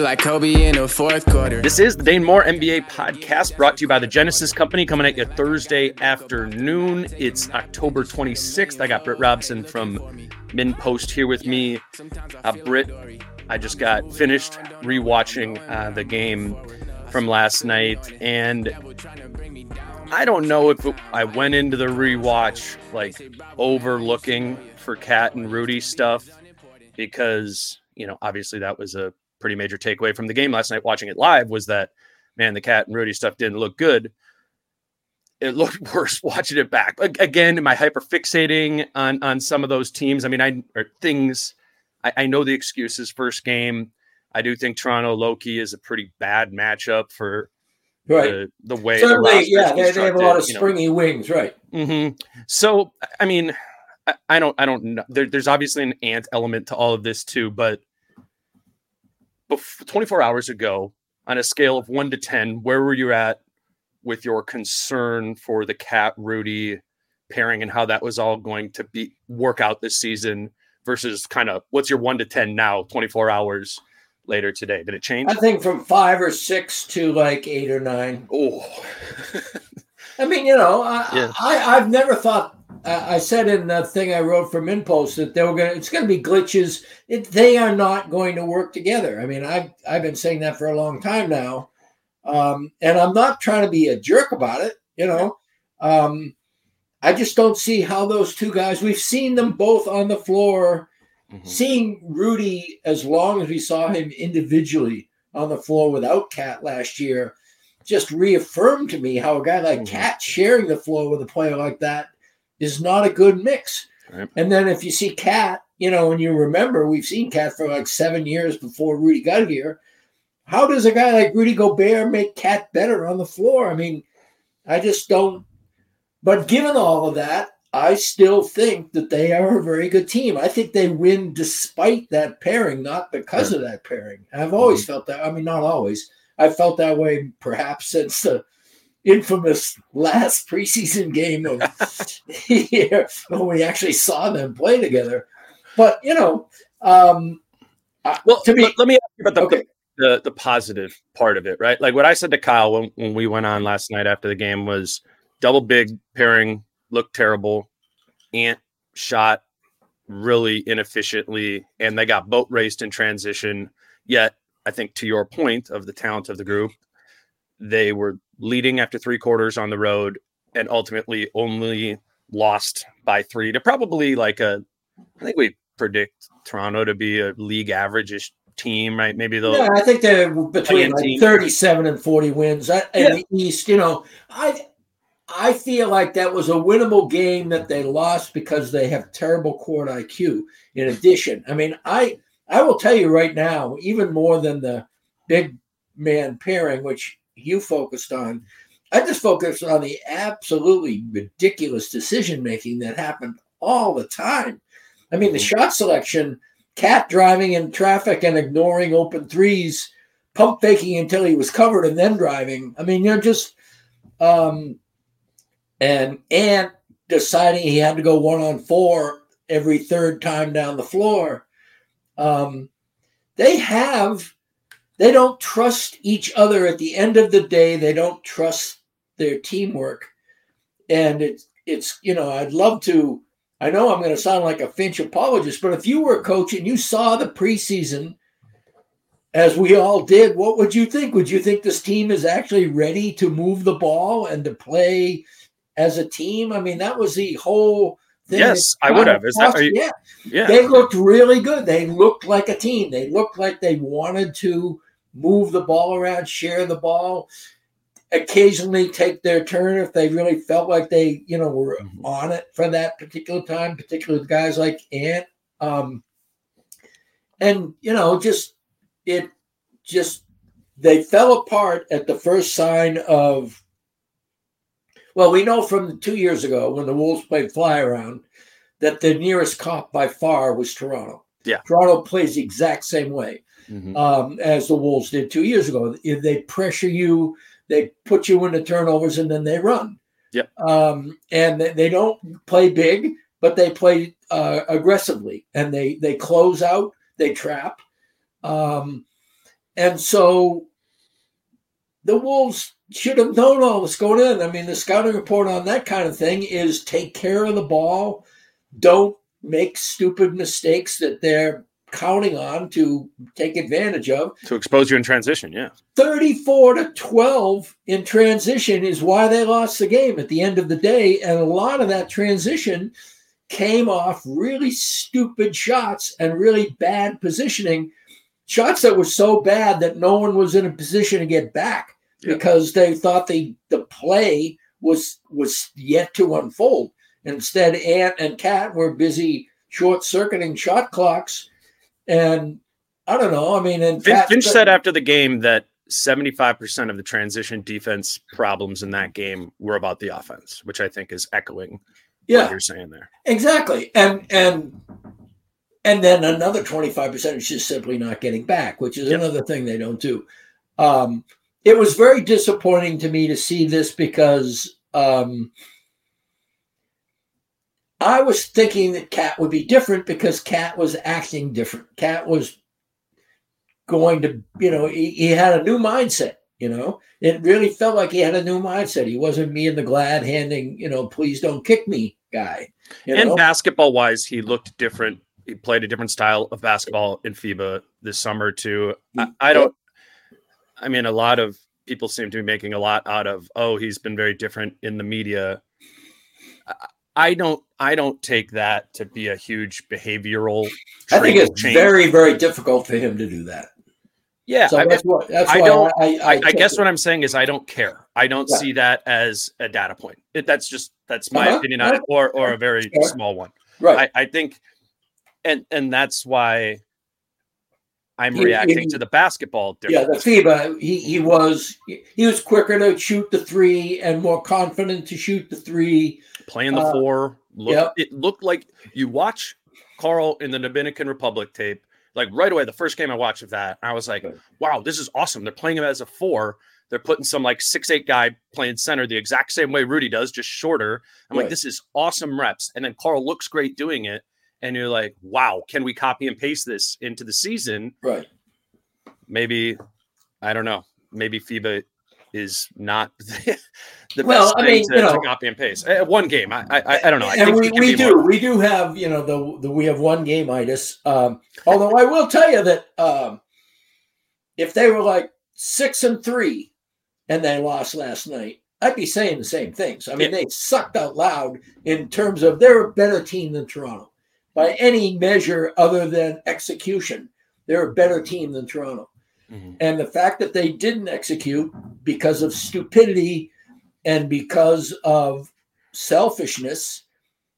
Like Kobe in the fourth quarter. This is the Dane Moore NBA podcast brought to you by the Genesis Company coming at you Thursday afternoon. It's October 26th. I got Britt Robson from MinnPost here with me. Uh, Britt, I just got finished rewatching uh, the game from last night, and I don't know if I went into the rewatch like overlooking for KAT and Rudy stuff because you know obviously that was a pretty major takeaway from the game last night watching it live was that man the KAT and rudy stuff didn't look good. It looked worse watching it back. Again am i hyper fixating on on some of those teams? I mean i things I, I know the excuses first game. I do think toronto loki is a pretty bad matchup for right. the, the way certainly the yeah they, they, have a lot of springy know. wings right. Mm-hmm. so i mean I, I don't i don't know there, there's obviously an ant element to all of this too but 24 hours ago on a scale of 1 to 10 where were you at with your concern for the KAT rudy pairing and how that was all going to be work out this season versus kind of what's your 1 to 10 now 24 hours later today? Did it change? I think from 5 or 6 to like 8 or 9 oh i mean you know I, yeah. I i've never thought I said in the thing I wrote from MinnPost that they were going. to It's going to be glitches. It, they are not going to work together. I mean, I've I've been saying that for a long time now, um, and I'm not trying to be a jerk about it. You know, um, I just don't see how those two guys. We've seen them both on the floor. Mm-hmm. Seeing Rudy as long as we saw him individually on the floor without KAT last year, just reaffirmed to me how a guy like mm-hmm. KAT sharing the floor with a player like that is not a good mix. Right. And then if you see KAT, you know, and you remember we've seen KAT for like seven years before Rudy got here. How does a guy like Rudy Gobert make KAT better on the floor? I mean, I just don't. But given all of that, I still think that they are a very good team. I think they win despite that pairing, not because right. of that pairing. I've always mm-hmm. felt that. I mean, not always. I've felt that way perhaps since the infamous last preseason game of here when we actually saw them play together. But you know, um, well, to me, let, let me ask you about the, okay. the, the positive part of it, right? Like what I said to Kyle when, when we went on last night after the game was double big pairing looked terrible. Ant shot really inefficiently, and they got boat raced in transition. Yet, I think to your point of the talent of the group, they were leading after three quarters on the road and ultimately only lost by three to probably like a I think we predict Toronto to be a league average team, right? Maybe they'll Yeah, I think they're between like 37 and 40 wins. Uh, in yeah. the East, you know, I I feel like that was a winnable game that they lost because they have terrible court IQ. In addition, I mean, I I will tell you right now, even more than the big man pairing, which you focused on. I just focused on the absolutely ridiculous decision making that happened all the time. I mean, the mm-hmm. shot selection, KAT driving in traffic and ignoring open threes, pump faking until he was covered and then driving. I mean, you're just, um, and and deciding he had to go one on four every third time down the floor. Um, they have, they don't trust each other at the end of the day. They don't trust their teamwork. And it's, it's, you know, I'd love to, I know I'm going to sound like a Finch apologist, but if you were a coach and you saw the preseason, as we all did, what would you think? Would you think this team is actually ready to move the ball and to play as a team? I mean, that was the whole thing. Yes, I would have. Is that, you, yeah. yeah. They looked really good. They looked like a team. They looked like they wanted to move the ball around, share the ball, occasionally take their turn if they really felt like they, you know, were mm-hmm. on it for that particular time, particularly with guys like Ant. Um, and, you know, just it just they fell apart at the first sign of well, we know from two years ago when the Wolves played fly around that the nearest cop by far was Toronto. Yeah. Toronto plays the exact same way mm-hmm. um, as the Wolves did two years ago. If they pressure you, they put you into turnovers and then they run. Yeah. Um, and they, they, don't play big, but they play uh, aggressively and they they close out, they trap, um, and so the Wolves should have known all this going in. I mean, the scouting report on that kind of thing is take care of the ball. Don't make stupid mistakes that they're counting on to take advantage of. To expose you in transition, yeah. 34 to 12 in transition is why they lost the game at the end of the day. And a lot of that transition came off really stupid shots and really bad positioning shots that were so bad that no one was in a position to get back yeah. because they thought the the play was was yet to unfold. Instead, Ant and KAT were busy short circuiting shot clocks, and I don't know. I mean, and Finch, Finch said after the game that 75% of the transition defense problems in that game were about the offense, which I think is echoing yeah, what you're saying there. Exactly. And and and then another 25% is just simply not getting back, which is yep. another thing they don't do. Um, it was very disappointing to me to see this because um, I was thinking that KAT would be different because KAT was acting different. KAT was going to, you know, he, he, had a new mindset. You know, it really felt like he had a new mindset. He wasn't me in the glad handing, you know, please don't kick me guy. and basketball wise, he looked different he played a different style of basketball in FIBA this summer too. I, mm-hmm. I, don't. I mean, a lot of people seem to be making a lot out of. Oh, he's been very different in the media. I don't. I don't take that to be a huge behavioral. I think it's change. very, very difficult for him to do that. Yeah, so I, that's what, that's I don't. I, I, I guess it. what I'm saying is I don't care. I don't yeah. see that as a data point. It, that's just that's my uh-huh. opinion on it, or or a very small one. Right. I, I think and and that's why I'm he, reacting he, to the basketball. Yeah, the FIBA. He he was he was quicker to shoot the three and more confident to shoot the three. Playing the uh, four. Look, yep. It looked like you watch Karl in the Dominican Republic tape. Like right away, the first game I watched of that, I was like, "Wow, this is awesome!" They're playing him as a four. They're putting some like six eight guy playing center the exact same way Rudy does, just shorter. I'm right. like, "This is awesome reps." And then Karl looks great doing it and you're like, wow, can we copy and paste this into the season? Right. Maybe, I don't know. Maybe FIBA is not the, well, I mean, to, you know, copy and paste. Uh, one game. I, I, I don't know. I and we, we do. More. We do have, you know, the, the we have one game itis. Um, although I will tell you that um, if they were like six and three and they lost last night, I'd be saying the same things. I mean, yeah. they sucked out loud in terms of they're a better team than Toronto by any measure other than execution. They're a better team than Toronto. Mm-hmm. And the fact that they didn't execute because of stupidity and because of selfishness,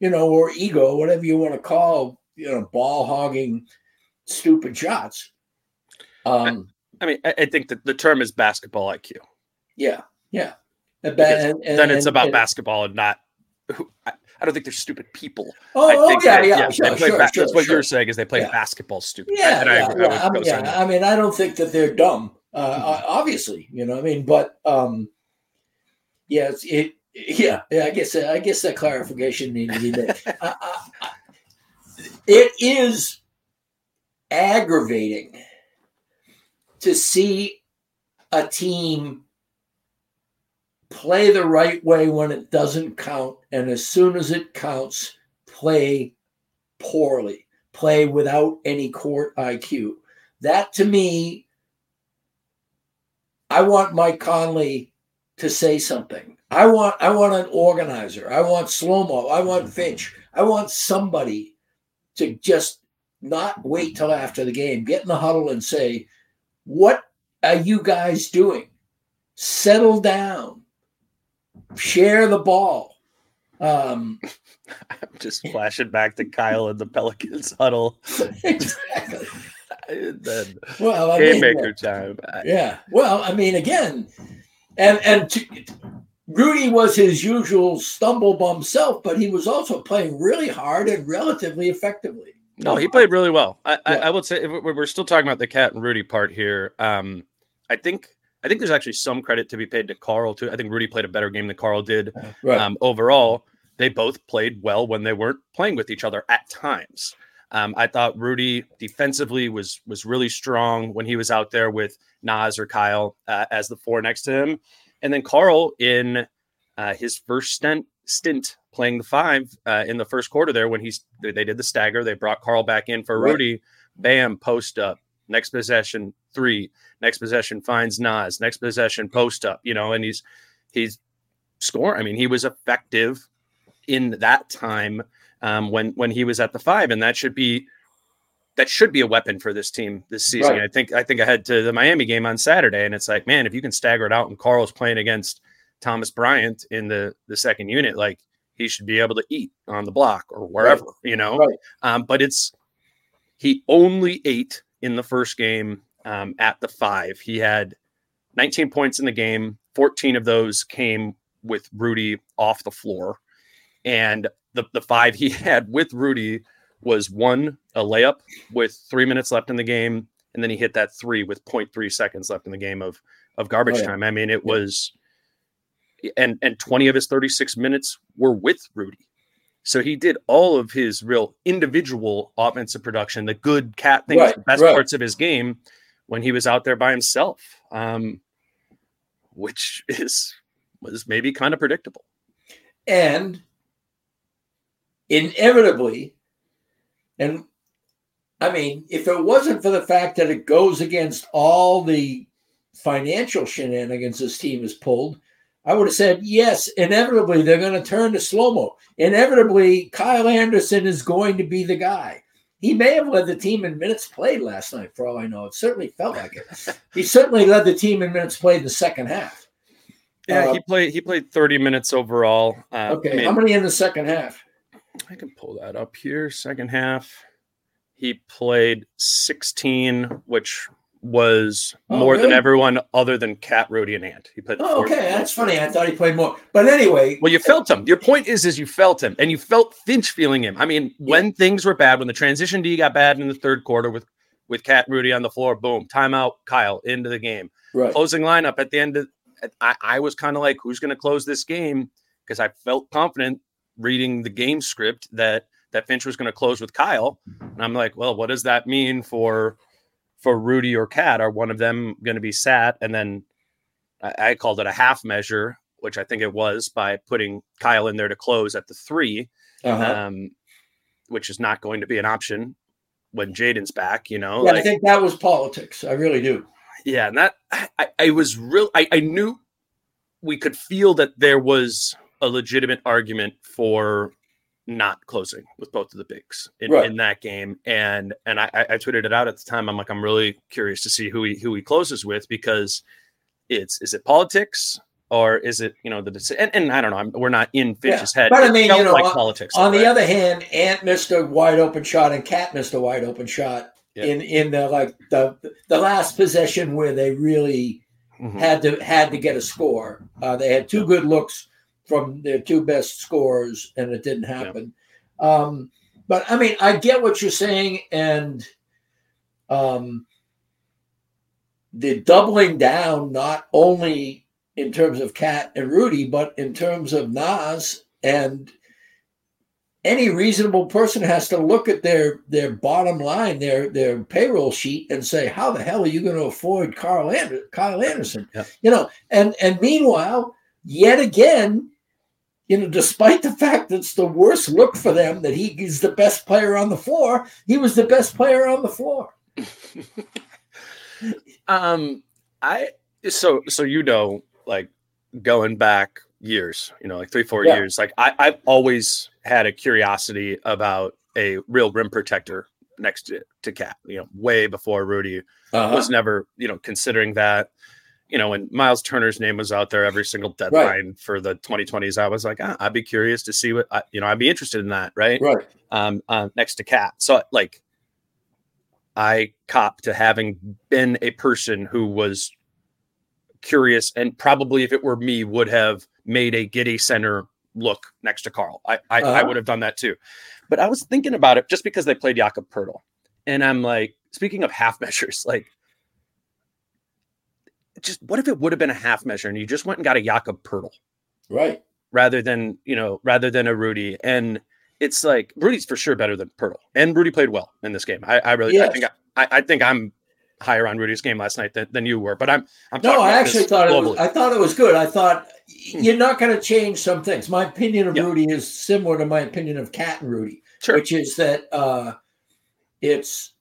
you know, or ego, whatever you want to call, you know, ball hogging stupid shots. Um, I, I mean, I think that the term is basketball IQ. Yeah, yeah. And, and, then it's about and, basketball and not who, I don't think they're stupid people. Oh, I think oh, yeah, that, yeah, yeah, sure, sure, ba- sure, That's what you're saying is they play yeah. basketball stupid. Yeah, yeah, I, yeah. I, I, mean, yeah. I mean, I don't think that they're dumb. Uh, mm-hmm. Obviously, you know, I mean, but um, yes, it Yeah, yeah. I guess I guess that clarification needed to be made. uh, uh, it is aggravating to see a team play the right way when it doesn't count, and as soon as it counts, play poorly, play without any court IQ. That to me, I want Mike Conley to say something. I want I want an organizer. I want Slomo. I want mm-hmm. Finch. I want somebody to just not wait till after the game, get in the huddle and say, What are you guys doing? Settle down, share the ball. Um, I'm just flashing back to Kyle in the Pelicans huddle. exactly. then well, I game mean, maker time. Yeah. Well, I mean, again, and and to, Rudy was his usual stumble bum self, but he was also playing really hard and relatively effectively. No, he played really well. I, yeah. I, I would say we're still talking about the Cat and Rudy part here. Um, I think I think there's actually some credit to be paid to Karl too. I think Rudy played a better game than Karl did. Right. Um, overall, they both played well when they weren't playing with each other at times. Um, I thought Rudy defensively was was really strong when he was out there with Naz or Kyle uh, as the four next to him, and then Karl in uh, his first stint stint playing the five uh, in the first quarter there when he's they did the stagger. They brought Karl back in for right. Rudy. Bam, post up. Next possession, three. Next possession finds Naz. Next possession, post up. You know, and he's he's scoring. I mean, he was effective in that time um, when when he was at the five, and that should be that should be a weapon for this team this season. Right. I think I think I head to the Miami game on Saturday, and it's like, man, if you can stagger it out, and Karl's playing against Thomas Bryant in the the second unit, like he should be able to eat on the block or wherever, right. you know. Right. Um, but it's he only ate in the first game um, at the five. He had 19 points in the game. 14 of those came with Rudy off the floor, and the the five he had with Rudy was one a layup with three minutes left in the game, and then he hit that three with 0.3 seconds left in the game of of garbage oh, yeah. time. I mean, it was and and 20 of his 36 minutes were with Rudy. So he did all of his real individual offensive production, the good KAT things, right, the best right. parts of his game when he was out there by himself, um, which is was maybe kind of predictable. And inevitably, and I mean, if it wasn't for the fact that it goes against all the financial shenanigans this team has pulled, I would have said, yes, inevitably they're going to turn to slow mo. Inevitably, Kyle Anderson is going to be the guy. He may have led the team in minutes played last night, for all I know. It certainly felt like it. he certainly led the team in minutes played in the second half. Yeah, uh, he played. He played thirty minutes overall. Uh, okay, I how many in the second half? I can pull that up here. Second half, he played sixteen, which was oh, more really? than everyone other than KAT, Rudy, and Ant. He played. Oh, okay, that's funny. I thought he played more, but anyway. Well, you felt him. Your point is, is you felt him, and you felt Finch feeling him. I mean, yeah. when things were bad, when the transition D got bad in the third quarter with with KAT, Rudy on the floor, boom, timeout, Kyle into the game. Right. Closing lineup at the end of. I, I was kind of like, who's going to close this game? Because I felt confident reading the game script that that Finch was going to close with Kyle, and I'm like, well, what does that mean for? For Rudy or KAT? Are one of them going to be sat? And then I, I, called it a half measure, which I think it was by putting Kyle in there to close at the 3 uh-huh. um, which is not going to be an option when Jaden's back. You know, yeah, like, I think that was politics. I really do. Yeah, and that I, I was real. I, I knew we could feel that there was a legitimate argument for not closing with both of the bigs in, right. in that game. And and I, I tweeted it out at the time. I'm like, I'm really curious to see who he who he closes with because it's is it politics or is it you know the and, and I don't know. I'm, we're not in Finch's yeah. head. But I mean, you know, like on, politics. On the other hand, Ant missed a wide open shot and KAT missed a wide open shot yeah. in in the like the the last possession where they really mm-hmm. had to had to get a score. Uh, they had two good looks from their two best scores, and it didn't happen. Yeah. Um, but I mean, I get what you're saying, and um, the doubling down not only in terms of KAT and Rudy, but in terms of Naz and any reasonable person has to look at their their bottom line, their their payroll sheet, and say, "How the hell are you going to afford Carl Ander- Kyle Anderson?" Yeah. You know, and and meanwhile, yet again, you know, despite the fact that it's the worst look for them that he is the best player on the floor, he was the best player on the floor. um, I so so you know, like going back years, you know, like three, four Yeah. years, like I, I've always had a curiosity about a real rim protector next to, to KAT, you know, way before Rudy Uh-huh. was never, you know, considering that. You know, when Miles Turner's name was out there every single deadline for the 2020s, I was like, ah, I'd be curious to see what, I, you know, I'd be interested in that, right? right. um, uh, next to KAT. So like, I cop to having been a person who was curious and probably if it were me would have made a Giddy center look next to Karl. I I, I Uh-huh. would have done that too. But I was thinking about it just because they played Jakob Poeltl. And I'm like, speaking of half measures, like just what if it would have been a half measure and you just went and got a Jakob Poeltl? Right. rather than you know rather than a Rudy. And it's like Rudy's for sure better than Poeltl, and Rudy played well in this game. I, I really I think I, I think I'm higher on Rudy's game last night than, than you were. But I'm I'm No, I actually thought it was. I thought it was good. I thought Hmm. you're not going to change some things. My opinion of Yeah. Rudy is similar to my opinion of KAT and Rudy, Sure. which is that uh, it's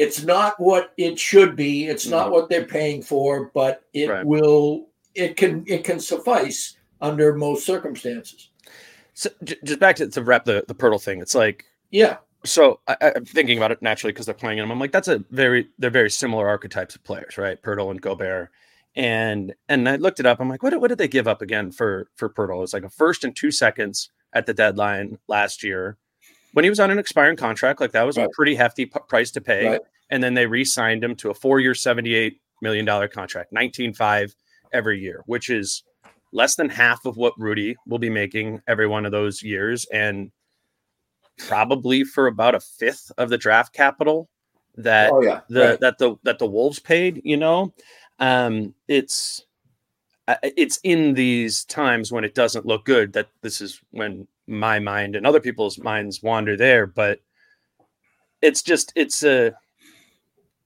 it's not what it should be. It's not what they're paying for, but it Right. will. It can it can suffice under most circumstances. So, just back to, to wrap the the Poeltl thing. It's like Yeah. so I, I'm thinking about it naturally because they're playing him. I'm like, that's a very they're very similar archetypes of players, right? Poeltl and Gobert. And and I looked it up. I'm like, what, what did they give up again for for Poeltl? It's like a first and two seconds at the deadline last year when he was on an expiring contract. Like that was a pretty hefty p- price to pay. Right. And then they re-signed him to a four-year, seventy-eight million dollar contract, nineteen five every year, which is less than half of what Rudy will be making every one of those years, and probably for about a fifth of the draft capital that Oh yeah. the right. that the that the Wolves paid. You know, um, it's uh, it's in these times when it doesn't look good that this is when my mind and other people's minds wander there. But it's just it's a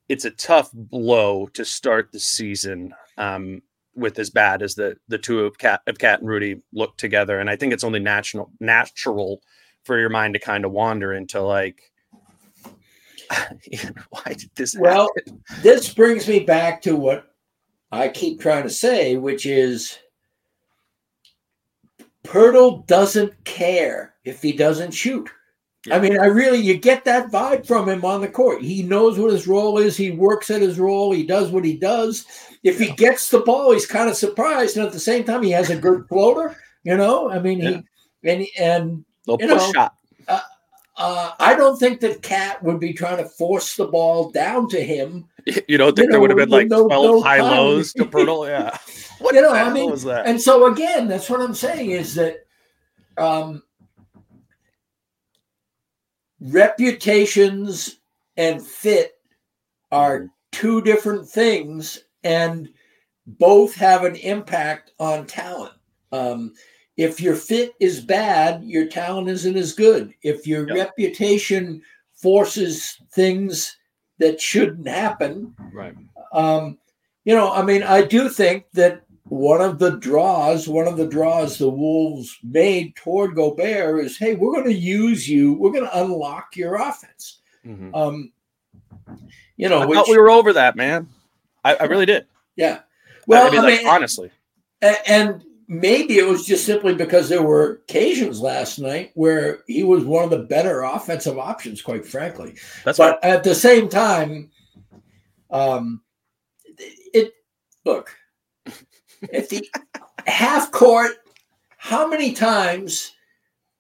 it's a tough blow to start the season um, with as bad as the the two of KAT of KAT and Rudy look together, and I think it's only natural natural for your mind to kind of wander into like. Why did this Well, happen? this brings me back to what I keep trying to say, which is Poeltl doesn't care if he doesn't shoot. I mean, I really, you get that vibe from him on the court. He knows what his role is. He works at his role. He does what he does. If he gets the ball, he's kind of surprised. And at the same time, he has a good floater, you know? I mean, Yeah. he, and, and They'll you know, shot. uh, I don't think that KAT would be trying to force the ball down to him You don't think you there would have been like no- 12 no high time. lows to Poeltl? Yeah. What You know, I mean, was that? And so again, that's what I'm saying is that um, reputations and fit are two different things, and both have an impact on talent. Um, if your fit is bad, your talent isn't as good. If your Yep. reputation forces things that shouldn't happen, right. um, you know, I mean, I do think that one of the draws, one of the draws the Wolves made toward Gobert is, hey, we're going to use you. We're going to unlock your offense. Mhm. Um, you know, I which, thought we were over that, man. I, I really did. yeah. Well, I mean, I like, honestly. and maybe it was just simply because there were occasions last night where he was one of the better offensive options, quite frankly. That's right. but at the same time, um, it look at the half court. How many times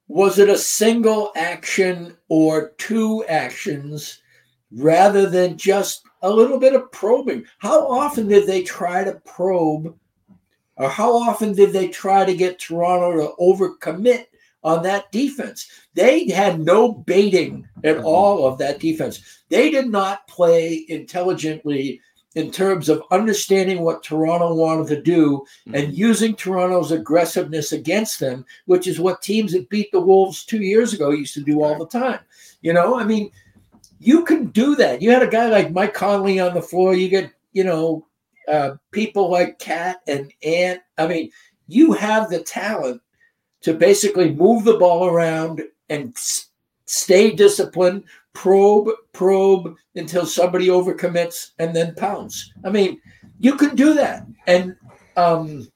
was it a single action or two actions rather than just a little bit of probing? How often did they try to probe, or how often did they try to get Toronto to overcommit on that defense? They had no baiting at Mhm. all of that defense. They did not play intelligently in terms of understanding what Toronto wanted to do mm-hmm. and using Toronto's aggressiveness against them, which is what teams that beat the Wolves two years ago used to do all the time. You know, I mean, you can do that. You had a guy like Mike Conley on the floor. You get, you know, uh, people like KAT and Ant. I mean, you have the talent to basically move the ball around and s- stay disciplined, probe, probe until somebody overcommits and then pounce. I mean, you can do that. And um,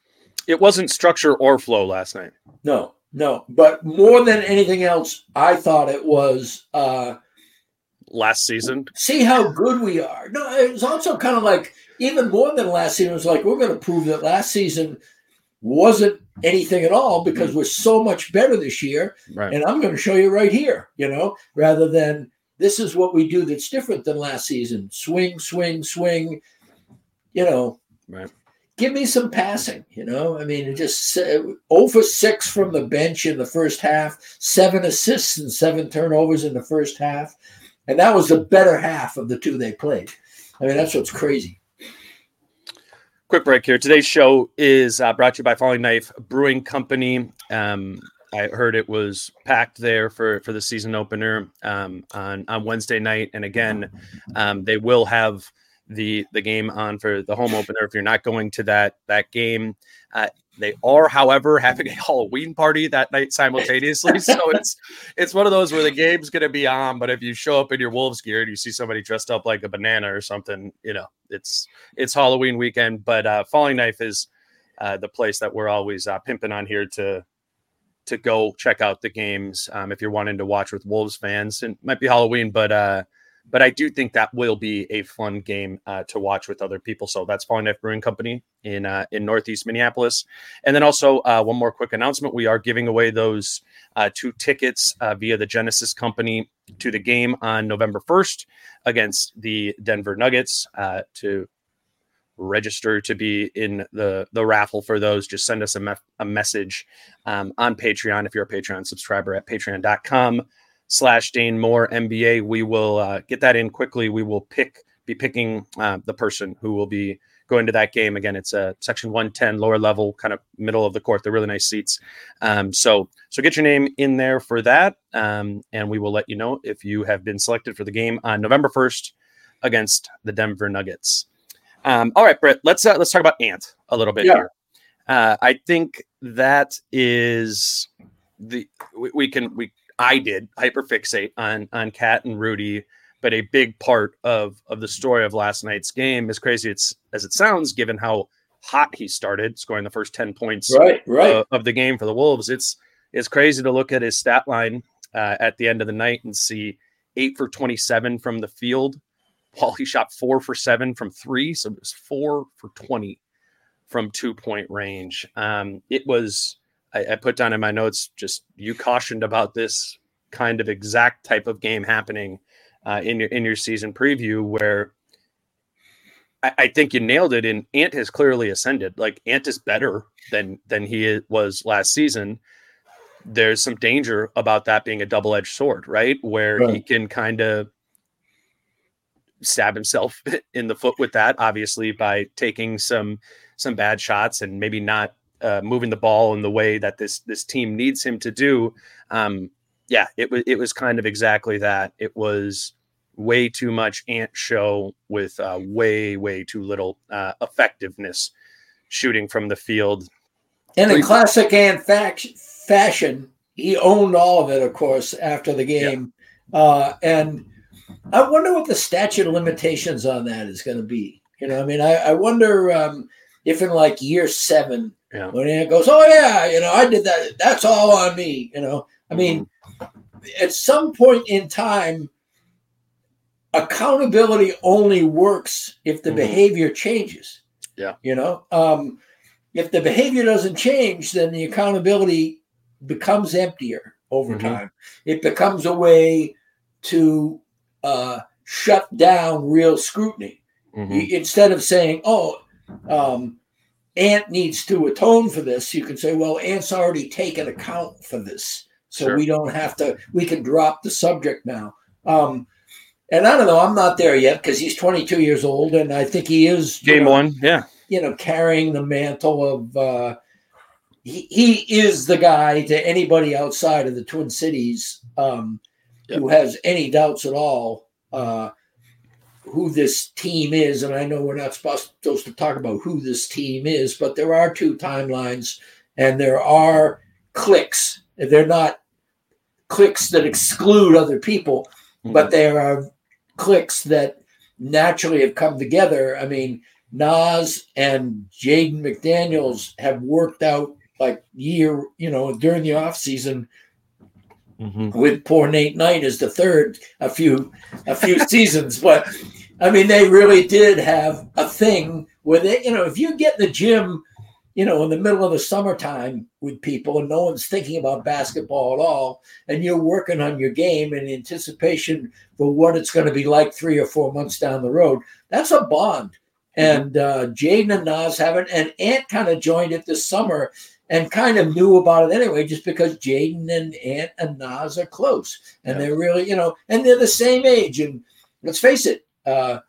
it wasn't structure or flow last night. No, no. But more than anything else, I thought it was uh, last season. See how good we are. No, it was also kind of like even more than last season. It was like we're going to prove that last season wasn't anything at all because we're so much better this year. Right. And I'm going to show you right here, you know, rather than this is what we do that's different than last season. Swing, swing, swing. You know, right. Give me some passing, you know. I mean, just uh, oh over six from the bench in the first half, seven assists and seven turnovers in the first half. And that was the better half of the two they played. I mean, that's what's crazy. Quick break here. Today's show is uh, brought to you by Falling Knife Brewing Company. Um, I heard it was packed there for for the season opener um, on on Wednesday night, and again, um, they will have the the game on for the home opener. If you're not going to that that game, uh, they are, however, having a Halloween party that night simultaneously. so it's it's one of those where the game's going to be on, but if you show up in your Wolves gear and you see somebody dressed up like a banana or something, you know, it's it's Halloween weekend. But uh, Falling Knife is uh, the place that we're always uh, pimping on here to to go check out the games um, if you're wanting to watch with Wolves fans. It might be Halloween, but uh, but I do think that will be a fun game uh, to watch with other people. So that's Falling Knife Brewing Company in uh, in Northeast Minneapolis. And then also uh, one more quick announcement: we are giving away those uh, two tickets uh, via the Genesis Company to the game on November first against the Denver Nuggets. Uh, to register to be in the the raffle for those just send us a, me- a message um, on patreon if you're a patreon subscriber at patreon.com slash dane moore nba we will uh, get that in quickly. We will pick be picking uh, the person who will be going to that game. Again it's a section 110 lower level kind of middle of the court. They're really nice seats. Um, so so get your name in there for that. Um, and we will let you know if you have been selected for the game on november 1st against the denver nuggets. Um, all right, Britt, let's uh, let's talk about Ant a little bit yeah. here. Uh, I think that is the we, we, can we I did hyperfixate on on KAT and Rudy, but a big part of of the story of last night's game, as crazy it's as it sounds, given how hot he started, scoring the first ten points right, right. Uh, of the game for the Wolves. It's it's crazy to look at his stat line uh, at the end of the night and see eight for twenty seven from the field, while he shot four for seven from three, so it was four for 20 from two point range. Um, it was, I, I put down in my notes, just you cautioned about this kind of exact type of game happening uh, in your in your season preview where I, I, think you nailed it. And Ant has clearly ascended. Like Ant is better than than he was last season. There's some danger about that being a double edged sword, right? Where right. he can kind of stab himself in the foot with that, obviously by taking some some bad shots and maybe not uh, moving the ball in the way that this this team needs him to do. Um, yeah, it was it was kind of exactly that. It was way too much ant show with uh, way way too little uh, effectiveness shooting from the field. In a classic ant fashion, he owned all of it, of course, after the game, yeah. uh, and I wonder what the statute of limitations on that is going to be. You know, I mean, I, I wonder um, if in like year seven, yeah. when it goes, oh yeah, you know, I did that. That's all on me. You know, I mean, mm-hmm. at some point in time, accountability only works if the mm-hmm. behavior changes. Yeah, you know, um, if the behavior doesn't change, then the accountability becomes emptier over mm-hmm. time. It becomes a way to uh, shut down real scrutiny. Mm-hmm. You, instead of saying, oh, um, Ant needs to atone for this, you can say, well, Ant's already taken account for this. So sure. we don't have to, we can drop the subject now. Um, and I don't know, I'm not there yet because he's 22 years old, and I think he is game know, one, yeah. You know, carrying the mantle of. Uh, he, he is the guy to anybody outside of the Twin Cities um, yep. who has any doubts at all uh, who this team is. And I know we're not supposed to talk about who this team is, but there are two timelines and there are clicks. They're not clicks that exclude other people, mm-hmm. but there are clicks that naturally have come together. I mean, Naz and Jaden McDaniels have worked out like year, you know, during the off season mm-hmm. with poor Nate Knight as the third a few a few seasons. But I mean, they really did have a thing where they, you know, if you get in the gym, you know, in the middle of the summertime with people and no one's thinking about basketball at all, and you're working on your game in anticipation for what it's going to be like three or four months down the road, that's a bond. Mm-hmm. And uh, Jaden and Naz haven't, and Ant kind of joined it this summer and kind of knew about it anyway, just because Jaden and Ant and Naz are close, and yeah. they're really, you know, and they're the same age. And let's face it, uh,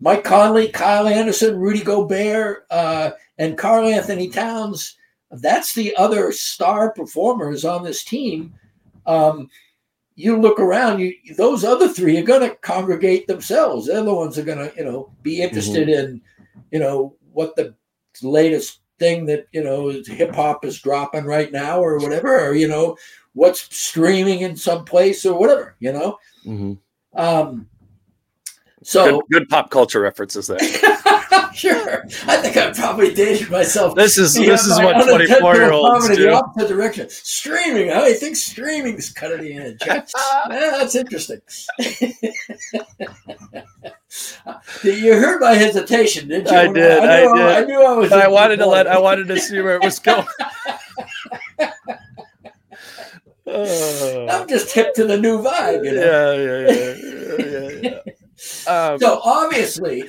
Mike Conley, Kyle Anderson, Rudy Gobert, uh, and Karl-Anthony Towns. That's the other star performers on this team. Um, you look around, you those other three are going to congregate themselves. They're the ones that are going to, you know, be interested mm-hmm. in, you know, what the latest thing that you know hip hop is dropping right now or whatever, or you know what's streaming in some place or whatever, you know. Mm-hmm. Um, so good, good, pop culture references there. sure, I think I probably dated myself. This is this is what twenty four year olds do. The opposite direction, streaming. I think streaming is cutting the edge. yeah, that's interesting. you heard my hesitation, didn't you? I did. I, I, knew, I, did. I knew I was. I wanted to let. I wanted to see where it was going. Uh. I'm just hip to the new vibe, you know? Yeah, yeah, yeah, yeah, yeah. Um, so obviously,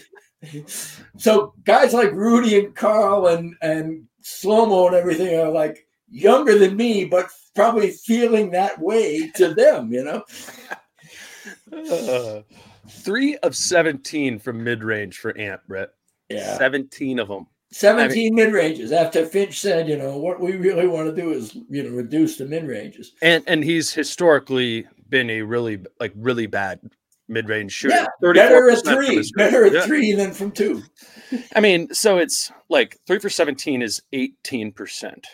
so guys like Rudy and Karl and and Slomo and everything are like younger than me, but probably feeling that way to them, you know. Uh, three of seventeen from mid range for Ant Britt. Yeah, seventeen of them. 17 I mean, mid ranges after Finch said, you know, what we really want to do is, you know, reduce the mid ranges. And and he's historically been a really like really bad mid-range shooter. Yeah, better at three, better at yeah. three than from two. I mean, so it's like three for seventeen is eighteen percent.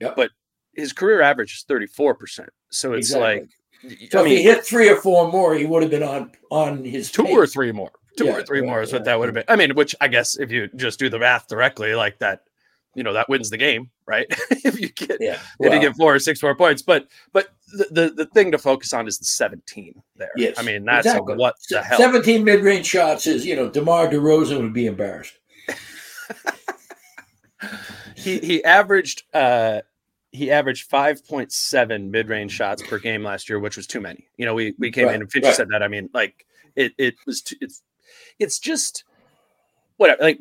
Yep. But his career average is thirty-four percent. So it's exactly. like, so I mean, if he hit three or four more, he would have been on on his two pace. or three more. Two yeah, or three more is what that would have been. I mean, which I guess if you just do the math directly, like that you know that wins the game, right? if you get yeah. well, if you get four or six more points, but but the, the, the thing to focus on is the 17 there. Yes, I mean that's exactly. what the hell. 17 mid range shots is you know Demar Derozan would be embarrassed. he he averaged uh he averaged 5.7 mid-range shots per game last year, which was too many. You know, we we came right, in and Finch right. said that. I mean, like it it was too, it's it's just whatever. Like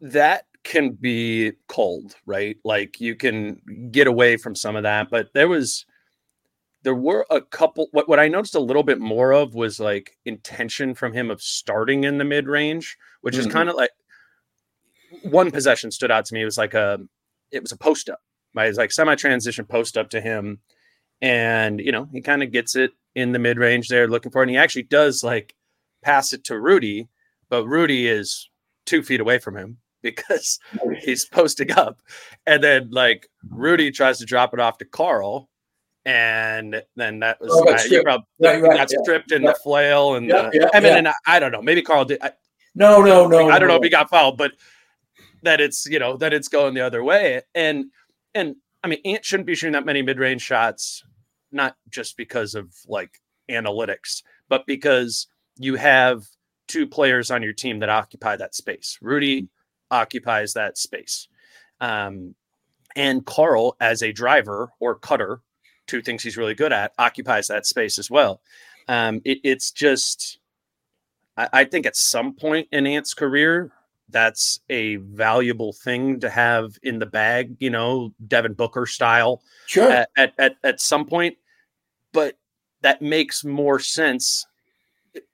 that can be cold, right? Like you can get away from some of that, but there was there were a couple what, what I noticed a little bit more of was like intention from him of starting in the mid range, which mm-hmm. is kind of like one possession stood out to me. It was like a it was a post up. Right? It was like semi transition post up to him. And you know, he kind of gets it in the mid range there looking for it. And he actually does like pass it to Rudy, but Rudy is two feet away from him because he's posting up. And then like Rudy tries to drop it off to Karl. And then that was oh, you probably, right, right, got yeah. stripped in yeah. the flail. And yeah, uh, I mean, and I, I, don't know, maybe Karl did. I, no, no, no. I don't no. know if he got fouled, but that it's, you know, that it's going the other way. And, and I mean, Ant shouldn't be shooting that many mid range shots, not just because of like analytics, but because you have two players on your team that occupy that space. Rudy occupies that space. Um, and Karl, as a driver or cutter, two things he's really good at, occupies that space as well. Um, it, it's just, I, I, think at some point in Ant's career, that's a valuable thing to have in the bag, you know, Devin Booker style. Sure. At, at, at, at some point. But that makes more sense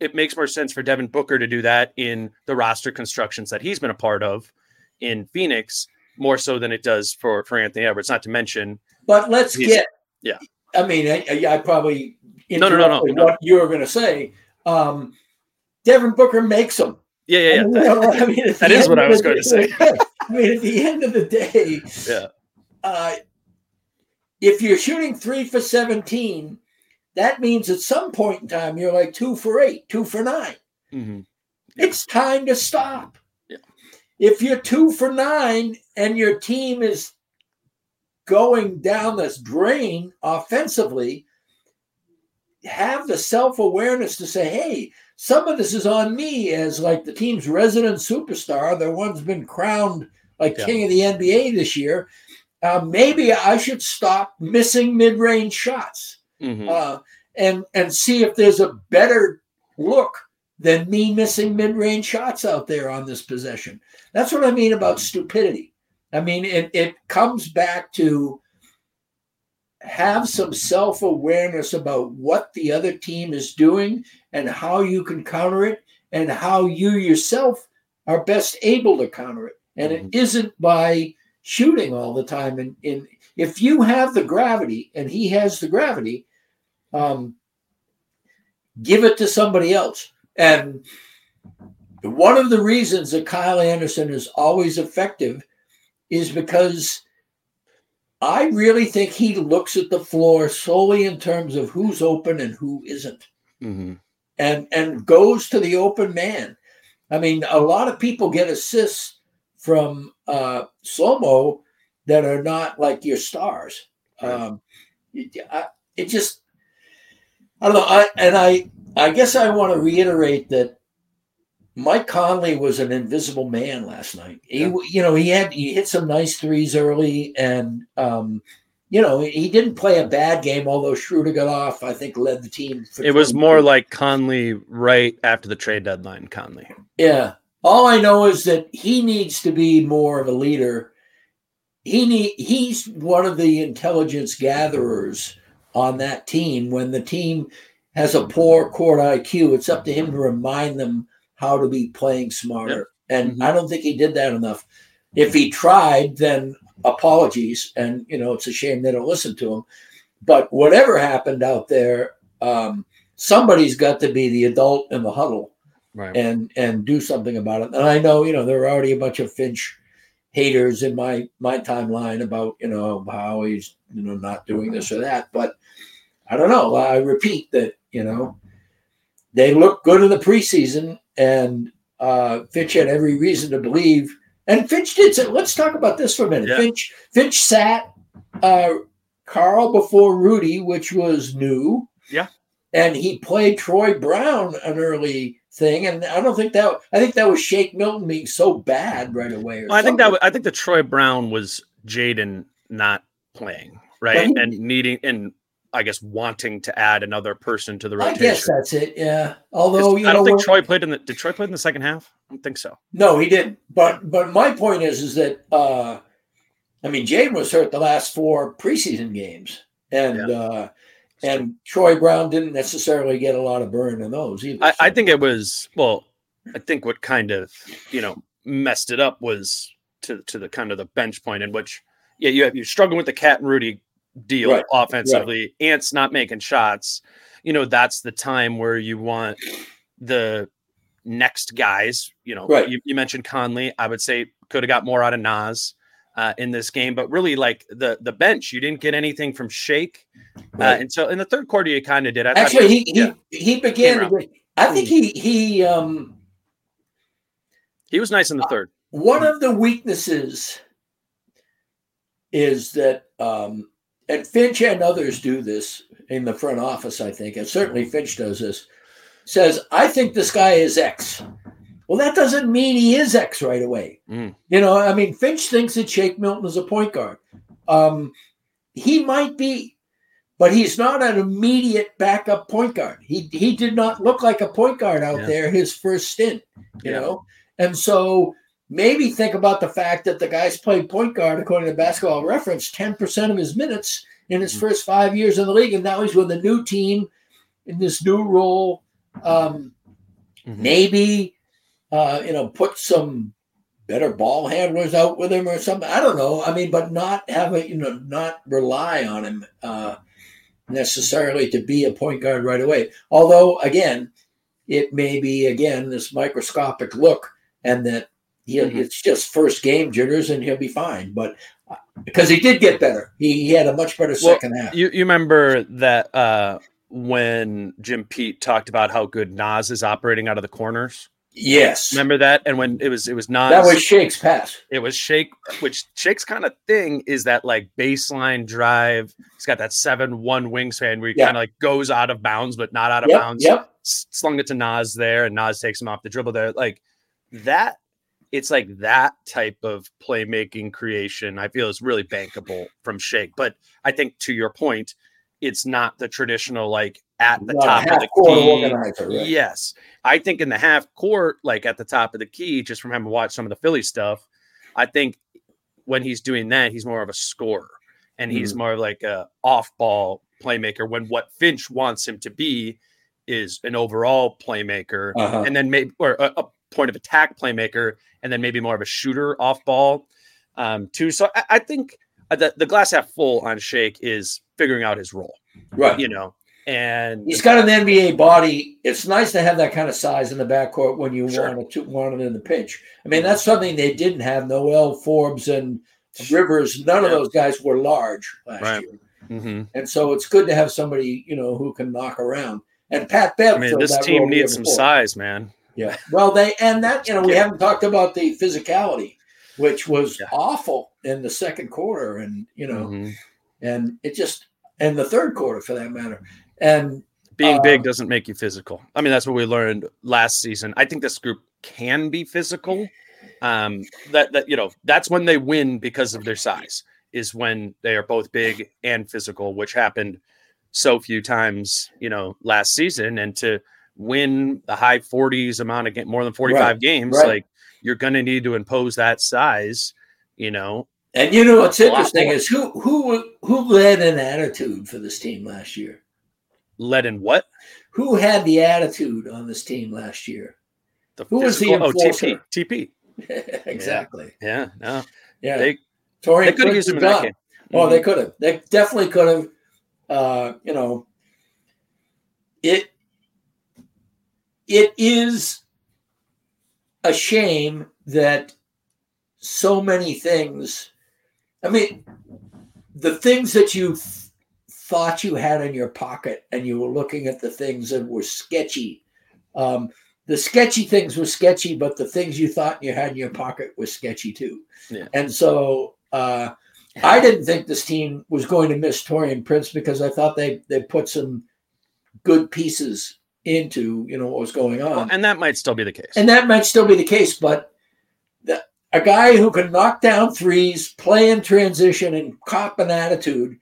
it makes more sense for Devin Booker to do that in the roster constructions that he's been a part of in Phoenix more so than it does for for Anthony Edwards. Not to mention, but let's get yeah. I mean, I, I probably no, no, no, no, no. what you were going to say. Um, Devin Booker makes them. Yeah, yeah, yeah. I mean, that is what I was going to say. I mean, at the end of the day, yeah. Uh, if you're shooting three for 17, that means at some point in time you're like two for eight, two for 9 mm-hmm. yeah. It's time to stop. Yeah. If you're two for nine and your team is going down this drain offensively, have the self awareness to say, hey, some of this is on me as like the team's resident superstar, the one's been crowned like yeah. king of the NBA this year. Uh, maybe I should stop missing mid range shots mm-hmm. uh, and and see if there's a better look than me missing mid range shots out there on this possession. That's what I mean about stupidity. I mean, it, it comes back to have some self awareness about what the other team is doing and how you can counter it and how you yourself are best able to counter it. And mm-hmm. it isn't by shooting all the time. And, and if you have the gravity and he has the gravity, um, give it to somebody else. And one of the reasons that Kyle Anderson is always effective is because I really think he looks at the floor solely in terms of who's open and who isn't. Mm-hmm. And and goes to the open man. I mean, a lot of people get assists from uh, slow that are not like your stars. Um, it, I, it just, I don't know. I, and I, I guess I want to reiterate that Mike Conley was an invisible man last night. He, yeah. you know, he had he hit some nice threes early, and um, you know, he didn't play a bad game. Although Schroeder got off, I think led the team. it was more like Conley right after the trade deadline. Conley. Yeah. All I know is that he needs to be more of a leader. He need he's one of the intelligence gatherers on that team. When the team has a poor court IQ, it's up to him to remind them how to be playing smarter. Yep. And mm-hmm. I don't think he did that enough. If he tried, then apologies. And, you know, it's a shame they don't listen to him. But whatever happened out there, um, somebody's got to be the adult in the huddle right. and and do something about it. And I know, you know, there are already a bunch of Finch haters in my my timeline about, you know, how he's, you know, not doing this or that. But I don't know. I repeat that, you know, they look good in the preseason and uh, Finch had every reason to believe. And Finch did. So let's talk about this for a minute. Yeah. Finch Finch sat uh, Karl before Rudy, which was new. Yeah. And he played Troy Brown an early thing, and I don't think that. I think that was Shake Milton being so bad right away. Well, I think that. I think the Troy Brown was Jaden not playing right he, and needing and I guess wanting to add another person to the rotation. I guess that's it. Yeah. Although I don't think Troy played in the. Did Troy play in the second half? I don't think so. No, he didn't. But but my point is is that uh I mean Jaden was hurt the last four preseason games, and yeah. uh and Troy Brown didn't necessarily get a lot of burn in those either. I, so. I think it was well. I think what kind of you know messed it up was to to the kind of the bench point in which yeah you have you're struggling with the KAT and Rudy deal right. offensively. Right. Ant's not making shots. You know, that's the time where you want the next guys. You know, right. you, you mentioned Conley. I would say could have got more out of Naz. Uh, in this game, but really like the the bench, you didn't get anything from Shake uh, right. uh, until in the third quarter. You kind of did. I Actually, he, yeah, he he began. I think he he um he was nice in the uh, third. One of the weaknesses is that um and Finch and others do this in the front office, I think, and certainly Finch does this, says, I think this guy is X. Well, that doesn't mean he is X right away. Mm. You know, I mean, Finch thinks that Shake Milton is a point guard. Um, he might be, but he's not an immediate backup point guard. He he did not look like a point guard out yeah. there his first stint, you yeah. know. And so maybe think about the fact that the guy's played point guard, according to basketball reference, 10% of his minutes in his mm-hmm. first five years in the league. And now he's with a new team in this new role. Um, mm-hmm. Maybe uh, you know, put some better ball handlers out with him or something. I don't know. I mean, but not have a you know not rely on him uh, necessarily to be a point guard right away. Although again, it may be again this microscopic look, and that he, mm-hmm. it's just first game jitters, and he'll be fine. But uh, because he did get better, he, he had a much better well, second half. You you remember that uh, when Jim Pete talked about how good Naz is operating out of the corners? Yes. Remember that? And when it was it was not That was Shake's pass. It was Shake, which Shake's kind of thing is that like baseline drive. He's got that seven one wingspan where he kind of like goes out of bounds, but not out of yep, bounds. Yep. Slung it to Naz there, and Naz takes him off the dribble there. Like that, it's like that type of playmaking creation, I feel is really bankable from Shake. But I think to your point, it's not the traditional like at the top of the key. Yes. I think in the half court, like at the top of the key, just from having watched some of the Philly stuff, I think when he's doing that, he's more of a scorer and he's mm. more of like a off ball playmaker when what Finch wants him to be is an overall playmaker uh-huh. and then maybe or a, a, point of attack playmaker and then maybe more of a shooter off ball um too. So I, I think the, the glass half full on Shake is figuring out his role. Right. You know, and he's got an NBA body. It's nice to have that kind of size in the backcourt when you sure. want to want it in the pinch. I mean, that's something they didn't have. Nowell Forbes and Rivers, none yeah. of those guys were large last right. year, mm-hmm. and so it's good to have somebody you know who can knock around. And Pat Bev. I mean, this team needs some size, man. Yeah. Well, they and that you know we yeah. haven't talked about the physicality, which was yeah. awful in the second quarter, and you know, mm-hmm. and it just and the third quarter for that matter. And being uh, big doesn't make you physical. I mean, that's what we learned last season. I think this group can be physical. Um, that that you know, that's when they win because of their size. Is when they are both big and physical, which happened so few times, you know, last season. And to win the high 40s amount of more than 45 right, games, right. like you're going to need to impose that size, you know, and you know what's interesting is who who who led an attitude for this team last year? Led in what? Who had the attitude on this team last year? The who was the enforcer? Oh, TP. TP. exactly. Yeah. yeah. No. Yeah. They, Taurean they could have used him in that game. Oh, mm-hmm. they could have. They definitely could have. Uh, you know, it it is a shame that so many things I mean, the things that you thought you had in your pocket and you were looking at the things that were sketchy. Um, the sketchy things were sketchy, but the things you thought you had in your pocket were sketchy too. Yeah. And so uh, I didn't think this team was going to miss Taurean Prince because I thought they they put some good pieces into you know what was going on, well, and that might still be the case. And that might still be the case, but a guy who can knock down threes, play in transition, and cop an attitude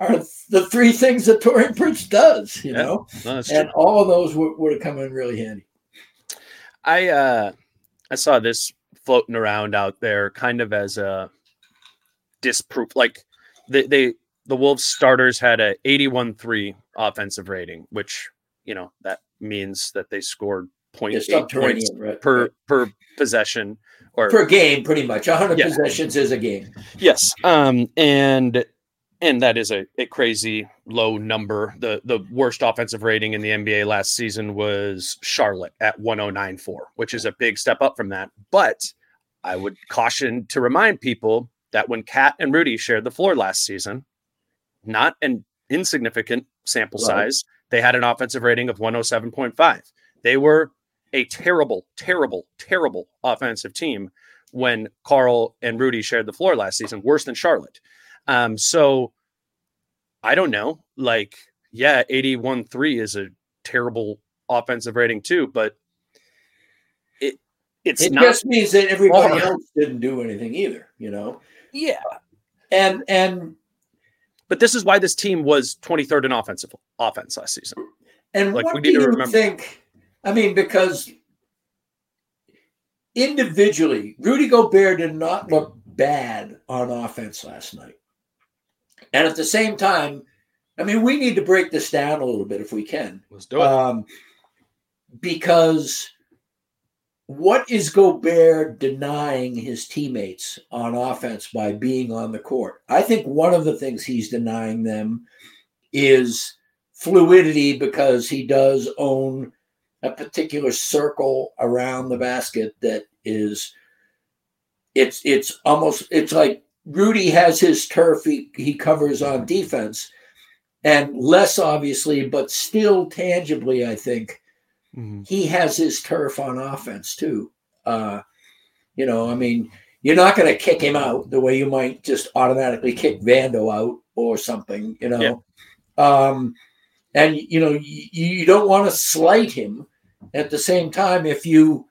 are the three things that Taurean Prince does, you yeah, know? No, and all of those would, would have come in really handy. I uh I saw this floating around out there kind of as a disproof like they, they the Wolves starters had a 81-3 offensive rating, which you know that means that they scored 0.8 points right, per right. per possession or per game, pretty much. 100 yeah. possessions is a game. Yes, um, and and that is a, a crazy low number. The the worst offensive rating in the NBA last season was Charlotte at 1094, which is a big step up from that. But I would caution to remind people that when KAT and Rudy shared the floor last season, not an insignificant sample right. size, they had an offensive rating of 107.5. They were a terrible, terrible, terrible offensive team when Karl and Rudy shared the floor last season, worse than Charlotte. Um, so I don't know. Like, yeah, 81 3 is a terrible offensive rating too, but it it's it not just means that everybody else didn't do anything either, you know? Yeah. And and but this is why this team was 23rd in offensive offense last season. And like, what do you think I mean, because individually, Rudy Gobert did not look bad on offense last night. And at the same time, I mean, we need to break this down a little bit if we can. Let's do it. Um, because what is Gobert denying his teammates on offense by being on the court? I think one of the things he's denying them is fluidity because he does own a particular circle around the basket that is it's it's almost it's like Rudy has his turf he, he covers on defense and less obviously but still tangibly I think Mm-hmm. He has his turf on offense too. Uh, you know, I mean, you're not going to kick him out the way you might just automatically kick Vando out or something. You know, yeah. um, and you know you, you don't want to slight him. At the same time, if you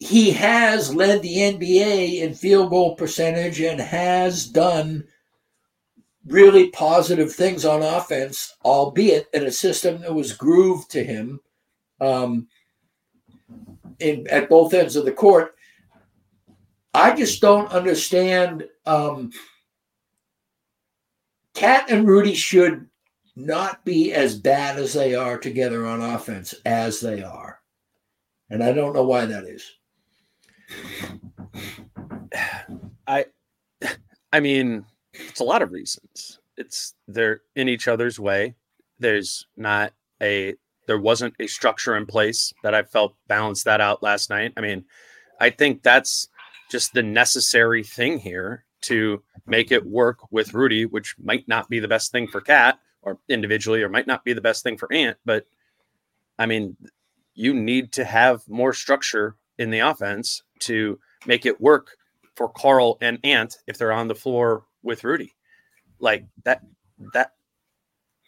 he has led the NBA in field goal percentage and has done really positive things on offense, albeit in a system that was grooved to him um, in, at both ends of the court. I just don't understand. Um, KAT and Rudy should not be as bad as they are together on offense as they are. And I don't know why that is. I I mean, it's a lot of reasons. It's they're in each other's way. There's not a there wasn't a structure in place that I felt balanced that out last night. I mean, I think that's just the necessary thing here to make it work with Rudy, which might not be the best thing for KAT or individually, or might not be the best thing for Ant. But I mean, you need to have more structure in the offense to make it work for Karl and Ant if they're on the floor with Rudy. Like that that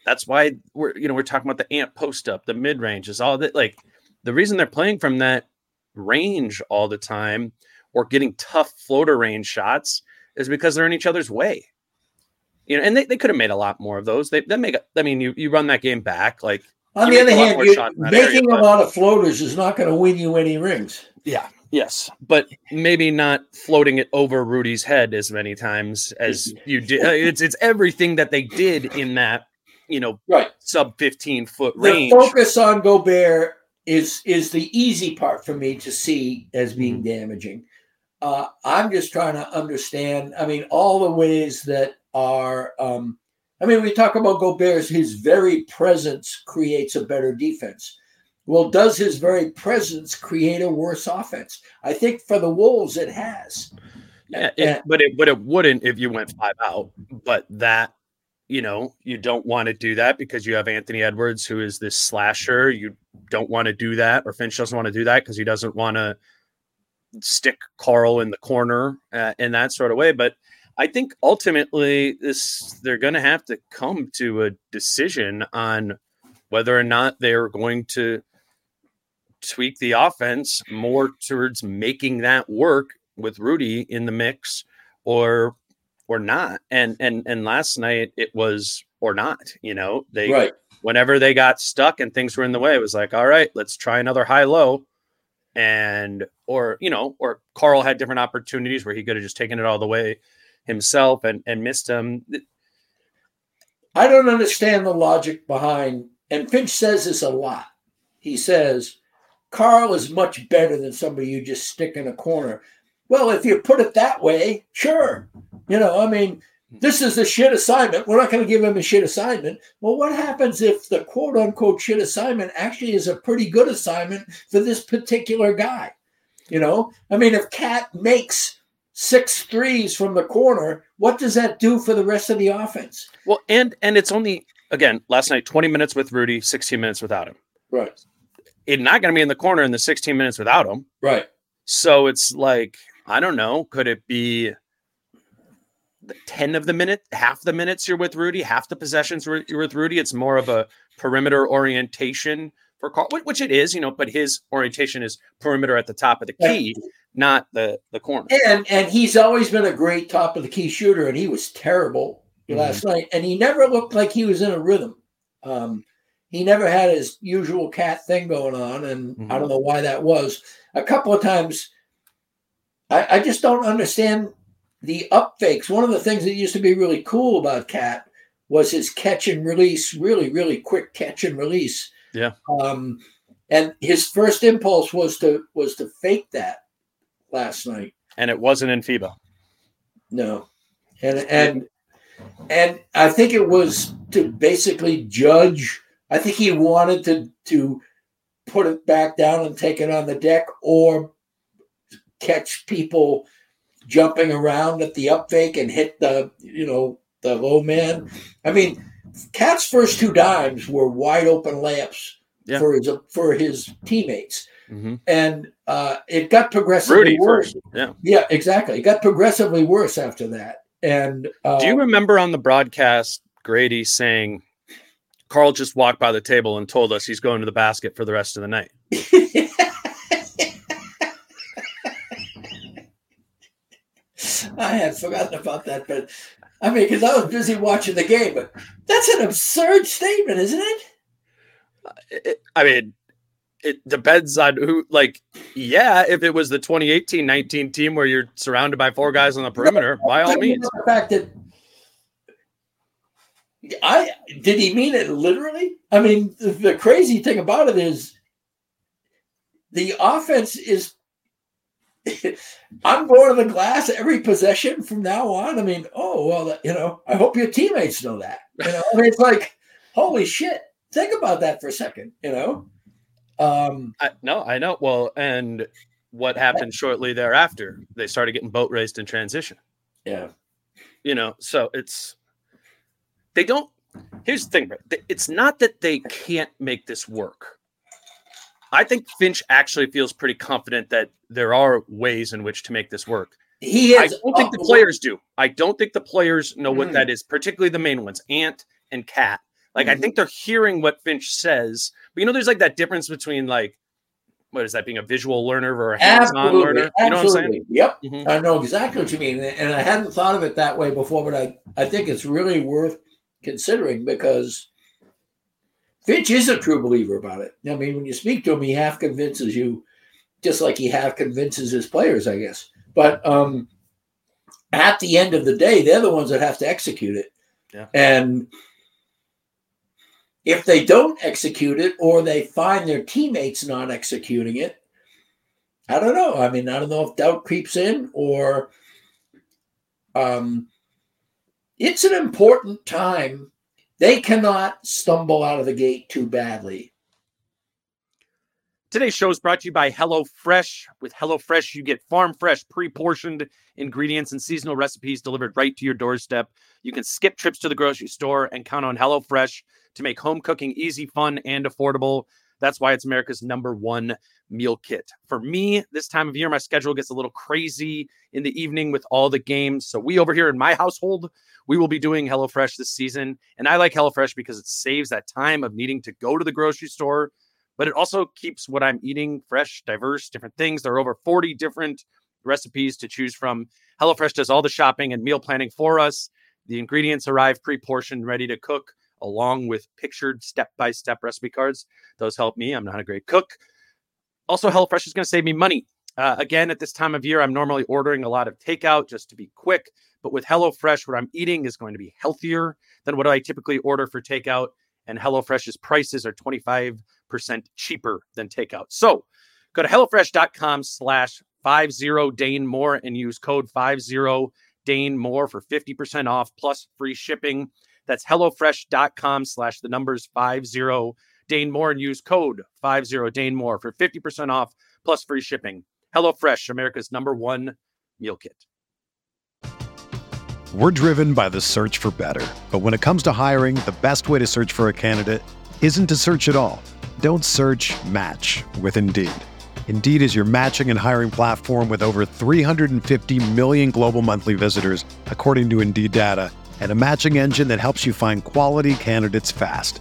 that's why we're you know we're talking about the ant post up, the mid range is all that like the reason they're playing from that range all the time or getting tough floater range shots is because they're in each other's way. You know, and they, they could have made a lot more of those. They they make I mean you you run that game back like on the other hand, making area, a lot of floaters is not going to win you any rings. Yeah, Yes, but maybe not floating it over Rudy's head as many times as you did. Uh, it's it's everything that they did in that you know right sub fifteen foot range. The focus on Gobert is is the easy part for me to see as being mm-hmm. damaging. Uh, I'm just trying to understand. I mean, all the ways that are. Um, I mean, we talk about Gobert's his very presence creates a better defense. Well, does his very presence create a worse offense? I think for the Wolves, it has. Yeah, it, but it but it wouldn't if you went five out. But that you know you don't want to do that because you have Anthony Edwards who is this slasher. You don't want to do that, or Finch doesn't want to do that because he doesn't want to stick Karl in the corner uh, in that sort of way. But I think ultimately this they're going to have to come to a decision on whether or not they're going to tweak the offense more towards making that work with Rudy in the mix or or not. And and and last night it was or not, you know. They right. whenever they got stuck and things were in the way, it was like, all right, let's try another high low. And or you know, or Karl had different opportunities where he could have just taken it all the way himself and and missed him. I don't understand the logic behind and Finch says this a lot. He says, Karl is much better than somebody you just stick in a corner. Well, if you put it that way, sure. You know, I mean, this is a shit assignment. We're not going to give him a shit assignment. Well, what happens if the quote unquote shit assignment actually is a pretty good assignment for this particular guy? You know, I mean, if KAT makes six threes from the corner, what does that do for the rest of the offense? Well, and and it's only again last night 20 minutes with Rudy, 16 minutes without him. Right it's not going to be in the corner in the 16 minutes without him. Right. So it's like, I don't know. Could it be the 10 of the minute, half the minutes you're with Rudy, half the possessions you're with Rudy? It's more of a perimeter orientation for Karl, which it is, you know, but his orientation is perimeter at the top of the key, not the, the corner. And, and he's always been a great top of the key shooter, and he was terrible mm-hmm. last night. And he never looked like he was in a rhythm. Um, he never had his usual KAT thing going on, and mm-hmm. I don't know why that was. A couple of times, I, I, just don't understand the up fakes. One of the things that used to be really cool about KAT was his catch and release, really, really quick catch and release. Yeah. Um, and his first impulse was to was to fake that last night. And it wasn't in FIBA. No. And and and I think it was to basically judge. I think he wanted to to put it back down and take it on the deck or catch people jumping around at the up fake and hit the you know the low man. I mean, KAT's first two dimes were wide open layups yeah. for his for his teammates, mm-hmm. and uh, it got progressively Rudy worse. First. Yeah, yeah, exactly. It got progressively worse after that. And uh, do you remember on the broadcast Grady saying? Karl just walked by the table and told us he's going to the basket for the rest of the night. I had forgotten about that, but I mean, because I was busy watching the game, but that's an absurd statement, isn't it? Uh, it I mean, it depends on who, like, yeah, if it was the 2018 19 team where you're surrounded by four guys on the perimeter, no, by all means. The fact that I did he mean it literally? I mean, the, the crazy thing about it is the offense is I'm going to the glass every possession from now on. I mean, oh well, you know, I hope your teammates know that. You know, I mean, it's like, holy shit. Think about that for a second. You know. Um, I, no, I know. Well, and what happened shortly thereafter? They started getting boat raced in transition. Yeah. You know, so it's they don't. Here's the thing, It's not that they can't make this work. I think Finch actually feels pretty confident that there are ways in which to make this work. He is. I don't think the players do. I don't think the players know what mm. that is, particularly the main ones, Ant and KAT. Like, mm-hmm. I think they're hearing what Finch says, but you know, there's like that difference between like, what is that being a visual learner or a hands-on learner? You know what I'm saying? Yep, mm-hmm. I know exactly what you mean, and I hadn't thought of it that way before, but I I think it's really worth considering because Finch is a true believer about it. I mean, when you speak to him, he half convinces you, just like he half convinces his players, I guess. But um, at the end of the day, they're the ones that have to execute it. Yeah. And if they don't execute it or they find their teammates not executing it, I don't know. I mean, I don't know if doubt creeps in or um, it's an important time they cannot stumble out of the gate too badly. Today's show is brought to you by HelloFresh. With HelloFresh, you get farm fresh, pre portioned ingredients and seasonal recipes delivered right to your doorstep. You can skip trips to the grocery store and count on HelloFresh to make home cooking easy, fun, and affordable. That's why it's America's number one meal kit. For me, this time of year, my schedule gets a little crazy in the evening with all the games. So, we over here in my household, we will be doing HelloFresh this season. And I like HelloFresh because it saves that time of needing to go to the grocery store, but it also keeps what I'm eating fresh, diverse, different things. There are over 40 different recipes to choose from. HelloFresh does all the shopping and meal planning for us. The ingredients arrive pre portioned, ready to cook, along with pictured step by step recipe cards. Those help me. I'm not a great cook. Also, HelloFresh is going to save me money. Uh, again, at this time of year, I'm normally ordering a lot of takeout just to be quick. But with HelloFresh, what I'm eating is going to be healthier than what I typically order for takeout. And HelloFresh's prices are 25% cheaper than takeout. So go to HelloFresh.com slash 50 Dane Moore and use code 50 Dane Moore for 50% off plus free shipping. That's HelloFresh.com slash the numbers 50 Dane Moore and use code 50 Dane Moore for 50% off plus free shipping. HelloFresh, America's number one meal kit. We're driven by the search for better. But when it comes to hiring, the best way to search for a candidate isn't to search at all. Don't search match with Indeed. Indeed is your matching and hiring platform with over 350 million global monthly visitors, according to Indeed data, and a matching engine that helps you find quality candidates fast.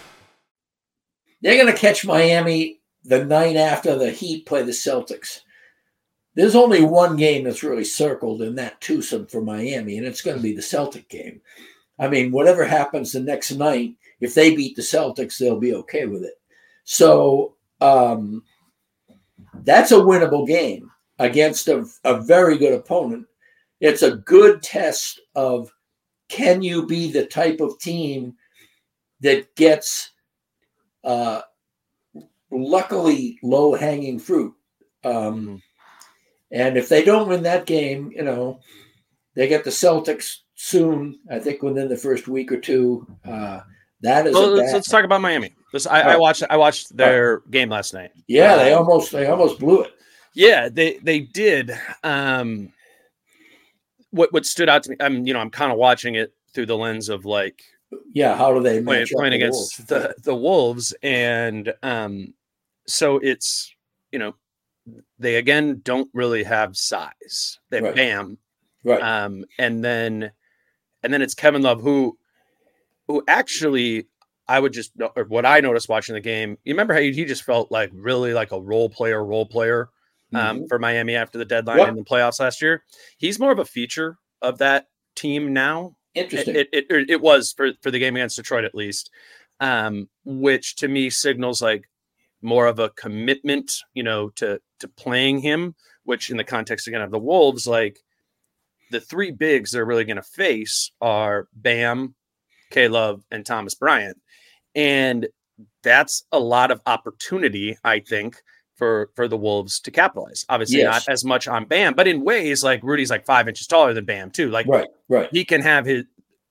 They're going to catch Miami the night after the Heat play the Celtics. There's only one game that's really circled in that twosome for Miami, and it's going to be the Celtic game. I mean, whatever happens the next night, if they beat the Celtics, they'll be okay with it. So um, that's a winnable game against a, a very good opponent. It's a good test of can you be the type of team that gets uh, luckily low hanging fruit. Um, and if they don't win that game, you know, they get the Celtics soon. I think within the first week or two. Uh, that is. Well, let's, let's, talk about Miami. This, I, I, watched. I watched their game last night. Yeah, they um, almost they almost blew it. Yeah, they they did. Um, what what stood out to me? I'm you know I'm kind of watching it through the lens of like yeah how do they play, playing against wolves? the the wolves and um so it's you know they again don't really have size they right. bam right um and then and then it's kevin love who who actually i would just or what i noticed watching the game you remember how he, just felt like really like a role player role player um, mm-hmm. for miami after the deadline yep. in the playoffs last year he's more of a feature of that team now Interesting. It, it, it, it, was for, for the game against Detroit, at least, um, which to me signals like more of a commitment, you know, to to playing him. Which, in the context again of the Wolves, like the three bigs they're really going to face are Bam, K Love, and Thomas Bryant, and that's a lot of opportunity, I think, for for the Wolves to capitalize. Obviously, yes. not as much on Bam, but in ways like Rudy's like five inches taller than Bam too. Like right, right. He can have his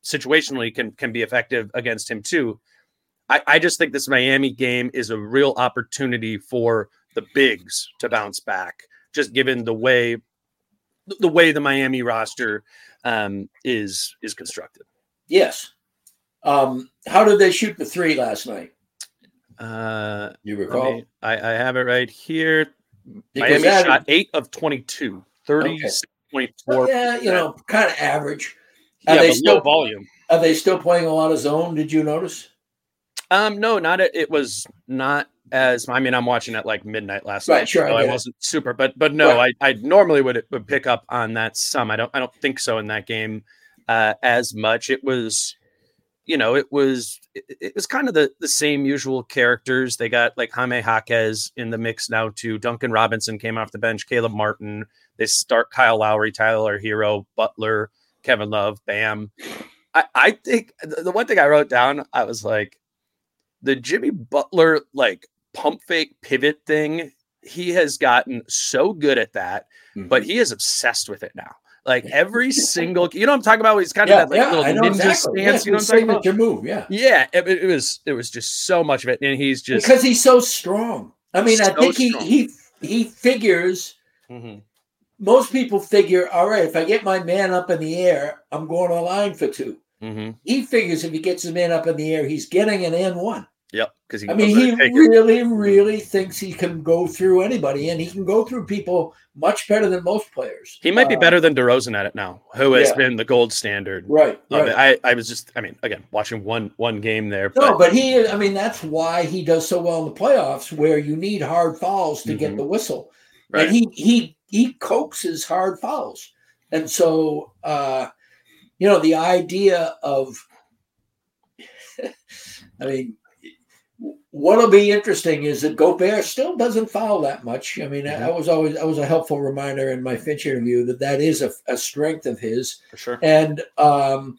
situationally can can be effective against him too. I, I just think this Miami game is a real opportunity for the bigs to bounce back, just given the way the way the Miami roster um, is is constructed. Yes. Um, how did they shoot the three last night? Uh, you recall? Me, I, I, have it right here. Because Miami that, shot eight of 22, 30.4. Okay. Yeah, you know, kind of average. Are yeah, they still volume? Are they still playing a lot of zone? Did you notice? Um, no, not it. It was not as. I mean, I'm watching at like midnight last right, night. Sure, so I, I wasn't super, but but no, right. I I normally would would pick up on that some. I don't I don't think so in that game uh, as much. It was you know, it was it, it, was kind of the the same usual characters. They got like Jaime Jaquez in the mix now too. Duncan Robinson came off the bench. Caleb Martin. They start Kyle Lowry, Tyler Herro, Butler, Kevin Love, Bam. I, I think the one thing I wrote down, I was like, the Jimmy Butler like pump fake pivot thing. He has gotten so good at that, mm-hmm. but he is obsessed with it now. Like every single, you know, I'm talking about. He's kind of yeah, that like yeah, little ninja exactly. stance. Yeah, you know, what I'm talking about? your move. Yeah, yeah. It, it, was, it was just so much of it, and he's just because he's so strong. I mean, so I think he he he figures. Mm-hmm. Most people figure, all right, if I get my man up in the air, I'm going to line for 2 mm-hmm. He figures if he gets his man up in the air, he's getting an N one. Yep. Because I mean, he really, really thinks he can go through anybody, and he can go through people much better than most players. He might be uh, better than DeRozan at it now, who has yeah. been the gold standard. Right. right. I, I was just, I mean, again, watching one one game there. No, but, but he, I mean, that's why he does so well in the playoffs, where you need hard fouls to mm-hmm. get the whistle, right. and he he he coaxes hard fouls, and so uh, you know the idea of, I mean what'll be interesting is that Gobert still doesn't foul that much. I mean, mm-hmm. I was always I was a helpful reminder in my Finch interview that that is a, a strength of his. For sure. And um,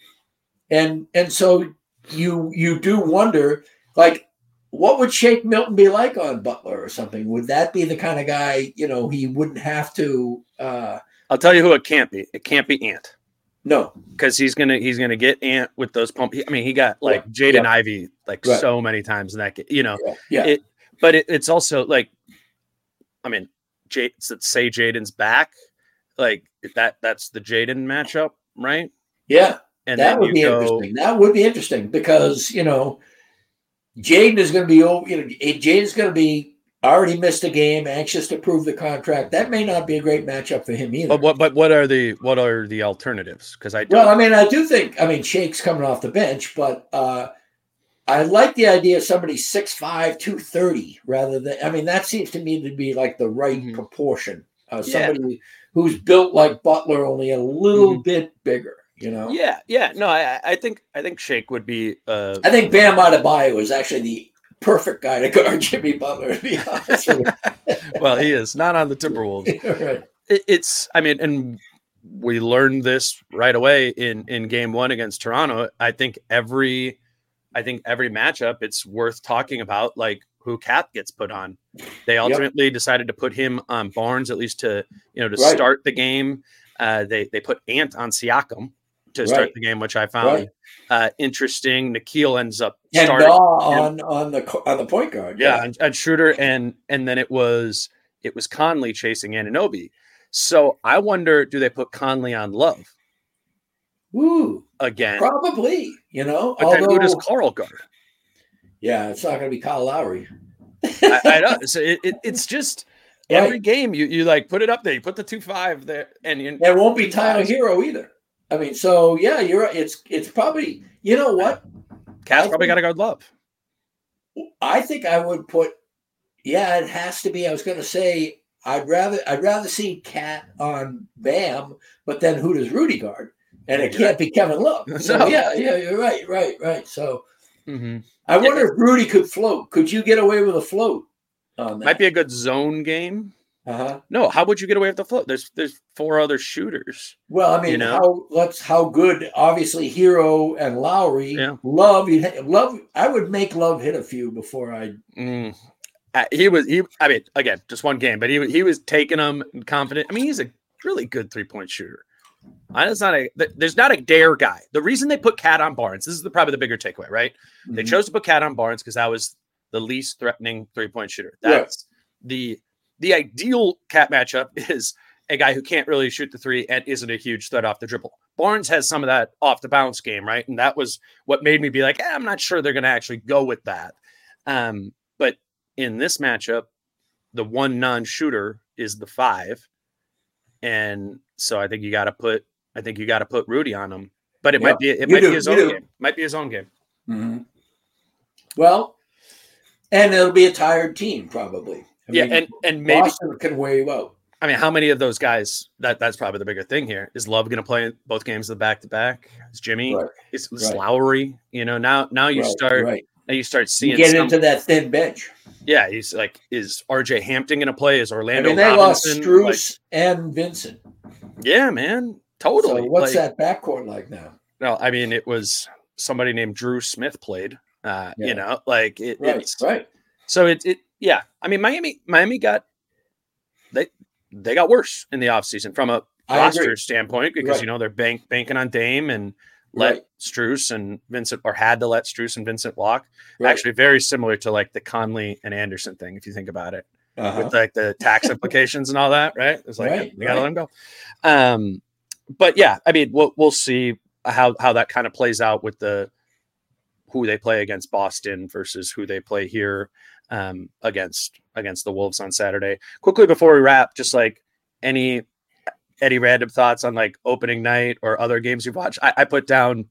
and and so you you do wonder like what would Shake Milton be like on Butler or something? Would that be the kind of guy you know he wouldn't have to? Uh, I'll tell you who it can't be. It can't be Ant. No, because he's gonna he's gonna get Ant with those pump. I mean, he got like yeah. Jaden yeah. Ivey like right. so many times in that. game. You know, yeah. yeah. It, but it, it's also like, I mean, Jade say Jaden's back, like that. That's the Jaden matchup, right? Yeah, and that would be go, interesting. That would be interesting because you know, Jaden is going to be over. You know, Jaden's going to be already missed a game, anxious to prove the contract. That may not be a great matchup for him either. But what but what are the what are the alternatives? Because I well, I mean, I do think I mean Shake's coming off the bench, but uh I like the idea of somebody 6'5, 230 rather than I mean that seems to me to be like the right mm-hmm. proportion. Uh, somebody yeah. who's built like Butler, only a little mm-hmm. bit bigger. You know? Yeah, yeah. No, I, I think I think Shake would be. Uh, I think Bam Adebayo is actually the perfect guy to guard Jimmy Butler. To be honest well, he is not on the Timberwolves. right. It, it's, I mean, and we learned this right away in in Game One against Toronto. I think every, I think every matchup, it's worth talking about. Like who KAT gets put on. They ultimately yep. decided to put him on Barnes at least to you know to right. start the game. Uh, they they put Ant on Siakam to right. start the game, which I found right. uh, interesting. Nickeil ends up starting on on the on the point guard. Yeah, yeah. And, and Schroeder, and and then it was it was Conley chasing Anunoby. So I wonder, do they put Conley on Love? Woo again? Probably. You know, but although, then who does Karl guard? Yeah, it's not going to be Kyle Lowry. I, I, know. So it, it, it's just every right. game you you like put it up there. You put the two five there, and you, it won't be Tyler Herro either. I mean, so yeah, you're right. It's it's probably you know what? KAT's probably got to guard love. I think I would put. Yeah, it has to be. I was going to say I'd rather I'd rather see KAT on Bam, but then who does Rudy guard? And it can't be Kevin Love. So no. yeah, yeah, you're right, right, right. So mm-hmm. I wonder yeah. if Rudy could float. Could you get away with a float? On that? Might be a good zone game. Uh-huh. No, how would you get away with the float? There's there's four other shooters. Well, I mean, you know? how let's how good obviously Herro and Lowry yeah. love you love I would make love hit a few before I mm. he was he I mean again just one game but he he was taking them confident. I mean he's a really good three point shooter. I it's not a there's not a dare guy. The reason they put KAT on Barnes, this is the probably the bigger takeaway, right? Mm-hmm. They chose to put KAT on Barnes because that was the least threatening three point shooter. That's the the ideal KAT matchup is a guy who can't really shoot the three and isn't a huge threat off the dribble. Barnes has some of that off the bounce game, right? And that was what made me be like, eh, I'm not sure they're going to actually go with that. Um, but in this matchup, the one non-shooter is the five, and so I think you got to put, I think you got to put Rudy on him. But it might be, it might do, be his own do. game. Might be his own game. Mm-hmm. Well, and it'll be a tired team probably. I yeah, mean, and and maybe Boston can wear you out. I mean, how many of those guys? That that's probably the bigger thing here. Is Love going to play both games of the back to back? Is Jimmy? Right. Is, is right. Lowry? You know, now now you right. start right. now you start seeing you get some, into that thin bench. Yeah, he's like, is R.J. Hampton going to play? Is Orlando? I mean, they Robinson, lost Strus like, and Vincent. Yeah, man, totally. So what's like, that backcourt like now? No, I mean, it was somebody named Dru Smith played. Uh, yeah. You know, like it, right, it's right. So it, it, yeah. I mean, Miami, Miami got they they got worse in the offseason from a I roster agree. standpoint because right. you know they're bank banking on Dame and let right. And Vincent or had to let Strus and Vincent walk. Right. Actually, very similar to like the Conley and Anderson thing, if you think about it, uh-huh. with like the tax implications and all that. Right? It's like right. gotta let him go. Um, but yeah, I mean, we'll we'll see how how that kind of plays out with the who they play against Boston versus who they play here um, against against the Wolves on Saturday. Quickly before we wrap, just like any any random thoughts on like opening night or other games you've watched. I, I put down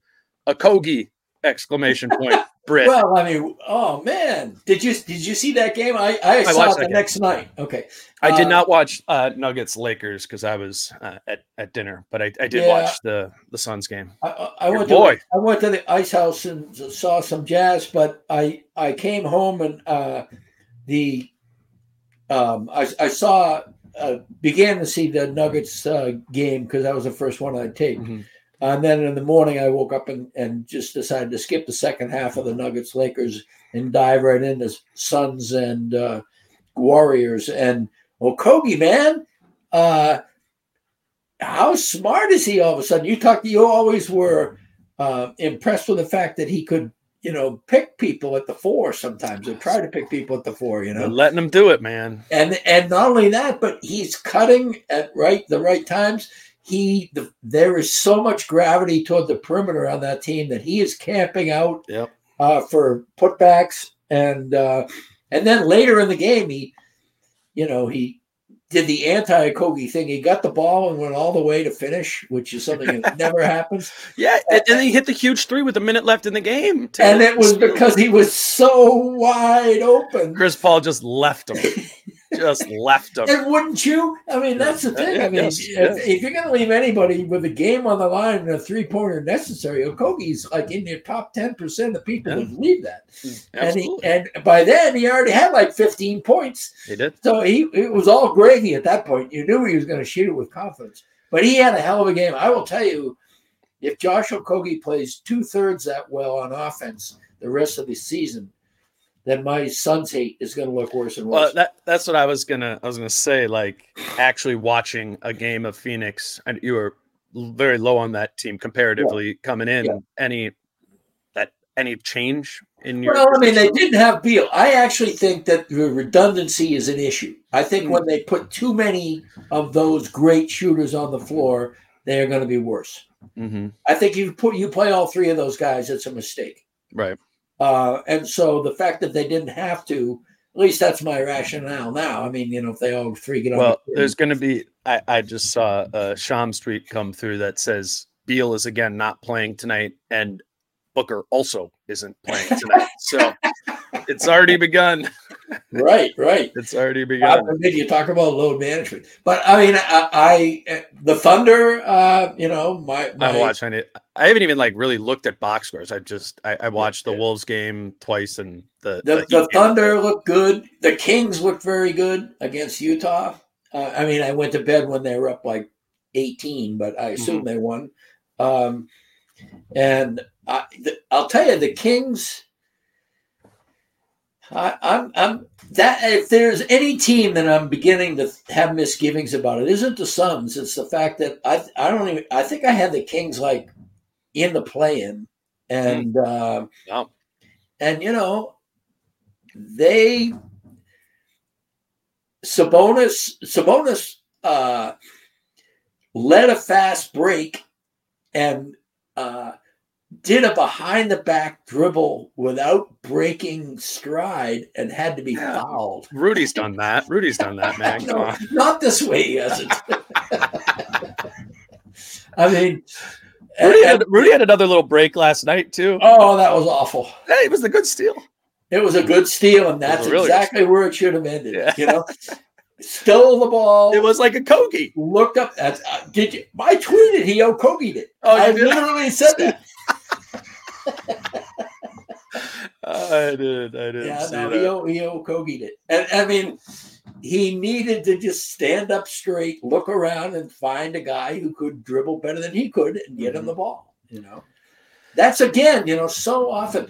Okogie exclamation point. Britt. Well, I mean, oh man, did you did you see that game? I I, I saw it the game. next night. Okay, I uh, did not watch uh, Nuggets Lakers because I was uh, at at dinner, but I, I did yeah, watch the the Suns game. I, I went boy. to I went to the ice house and saw some jazz, but I I came home and uh, the um, I I saw uh, began to see the Nuggets uh, game because that was the first one I taped. Mm-hmm. And then in the morning, I woke up and, and just decided to skip the second half of the Nuggets Lakers and dive right into Suns and uh, Warriors. And Okogie, man, uh, how smart is he all of a sudden? You talked, you always were uh, impressed with the fact that he could, you know, pick people at the four sometimes or try to pick people at the four, you know, They're letting him do it, man. And and not only that, but he's cutting at right the right times he the, there is so much gravity toward the perimeter on that team that he is camping out yep. uh, for putbacks and uh, and then later in the game he you know he did the anti Okogie thing. He got the ball and went all the way to finish, which is something that never happens. Yeah, and, and he hit the huge three with a minute left in the game. Too. And it was because he was so wide open. Chris Paul just left him. just left him. And wouldn't you? I mean, that's the thing. I mean, yes, if, yes. if, you're going to leave anybody with a game on the line and a three pointer necessary, Okogie's like in your top ten percent of people yeah. would leave that. Absolutely. And he, and by then he already had like 15 points. He did. So he it was all gravy at that point. You knew he was going to shoot it with confidence. But he had a hell of a game. I will tell you, if Josh Okogie plays two thirds that well on offense the rest of the season then my Suns hate is going to look worse and worse. Well, that that's what I was gonna I was gonna say. Like actually watching a game of Phoenix, and you were very low on that team comparatively yeah. coming in. Yeah. Any that any change in your? Well, I mean, they didn't have Beal. I actually think that the redundancy is an issue. I think mm-hmm. when they put too many of those great shooters on the floor, they are going to be worse. Mm-hmm. I think you put you play all three of those guys. It's a mistake. Right. Uh, and so the fact that they didn't have to, at least that's my rationale now. I mean, you know, if they all three get on. Well, the there's going to be. I, I just saw a Shams tweet come through that says Beal is again not playing tonight, and Booker also isn't playing tonight. so it's already begun. right, right. It's already begun. you talk about load management, but I mean, I, I the Thunder. Uh, you know, my, my I'm watching it. I haven't even like really looked at box scores. I just I, I watched the Wolves game twice, and the the, the, the Thunder looked good. The Kings looked very good against Utah. Uh, I mean, I went to bed when they were up like 18, but I assume mm-hmm. they won. Um, and I, will tell you, the Kings I, I'm, I'm that if there's any team that I'm beginning to have misgivings about, it isn't the Suns. It's the fact that I, I don't even. I think I had the Kings like in the play-in, and mm. uh, yeah. and you know, they Sabonis Sabonis uh, led a fast break, and uh, did a behind the back dribble without breaking stride and had to be yeah. fouled. Rudy's done that. Rudy's done that, man. no, not this way, he hasn't. I mean, Rudy, and, had, Rudy had another little break last night too. Oh, that was awful. Hey, it was a good steal. It was a good steal, and that's really exactly where it should have ended. Yeah. You know, stole the ball. It was like Okogie. Looked up. That's, Uh, did you? I tweeted he Okogied it. Oh, I literally said that. I did. I did. Yeah, no, he, he Okogied it. And I mean, he needed to just stand up straight, look around, and find a guy who could dribble better than he could and get mm-hmm. him the ball. You know, that's again, you know, so often.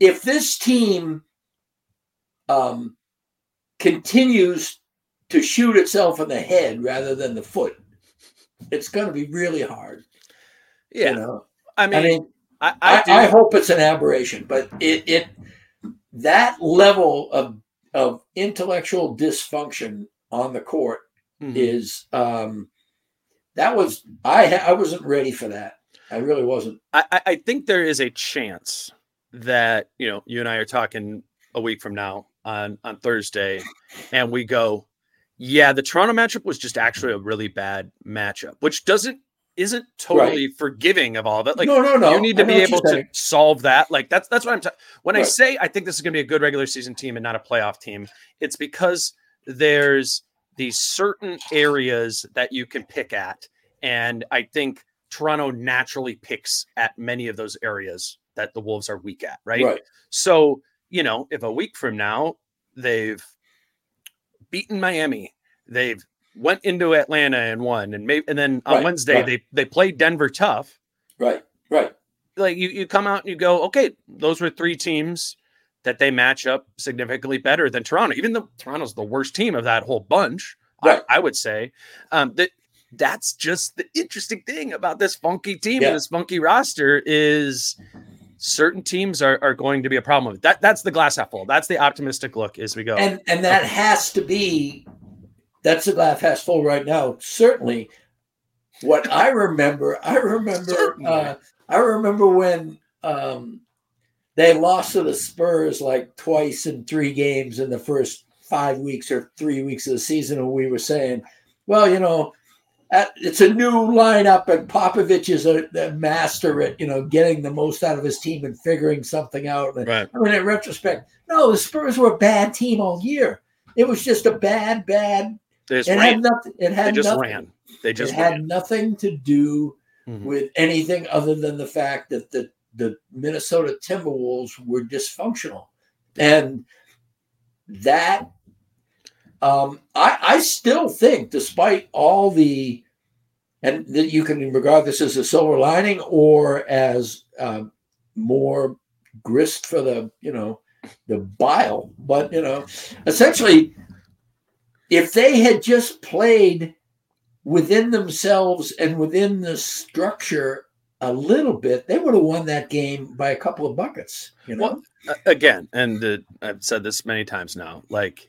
If this team um, continues to shoot itself in the head rather than the foot, it's going to be really hard. Yeah. You know? I mean, I, mean, I, I, I, hope it's an aberration, but it, it that level of of intellectual dysfunction on the court mm-hmm. is um, that was I I wasn't ready for that. I really wasn't. I, I think there is a chance that you know you and I are talking a week from now on on Thursday, and we go, yeah, the Toronto matchup was just actually a really bad matchup, which doesn't isn't totally right. forgiving of all of it. Like, no, no, no. You need to be able to solve that. Like, that's that's what I'm. Ta- when right. I say I think this is going to be a good regular season team and not a playoff team, it's because there's these certain areas that you can pick at, and I think Toronto naturally picks at many of those areas that the Wolves are weak at. Right. Right. So you know, if a week from now they've beaten Miami, they've went into Atlanta and won, and maybe and then on right, Wednesday right. they they played Denver tough. Right, right. Like you you come out and you go, okay, those were three teams that they match up significantly better than Toronto, even though Toronto's the worst team of that whole bunch. Right. I, I would say um, that that's just the interesting thing about this funky team yeah. and this funky roster is certain teams are, are going to be a problem with that. That's the glass half full. That's the optimistic look as we go. And and that has to be that's the glass half full right now. Certainly, what I remember, I remember, uh, I remember when um, they lost to the Spurs like twice in three games in the first five weeks or three weeks of the season, and we were saying, well, you know, it's a new lineup, and Popovich is a, a, master at you know getting the most out of his team and figuring something out. Right. I mean, in retrospect, no, the Spurs were a bad team all year. It was just a bad, bad they just it ran. had nothing. It had they just nothing, ran. They just it ran. had nothing to do Mhm. with anything other than the fact that the the Minnesota Timberwolves were dysfunctional, and that um, I I still think, despite all the and that you can regard this as a silver lining or as um, more grist for the you know the bile, but you know essentially if they had just played within themselves and within the structure a little bit, they would have won that game by a couple of buckets. You know, well, again, and the, I've said this many times now. Like,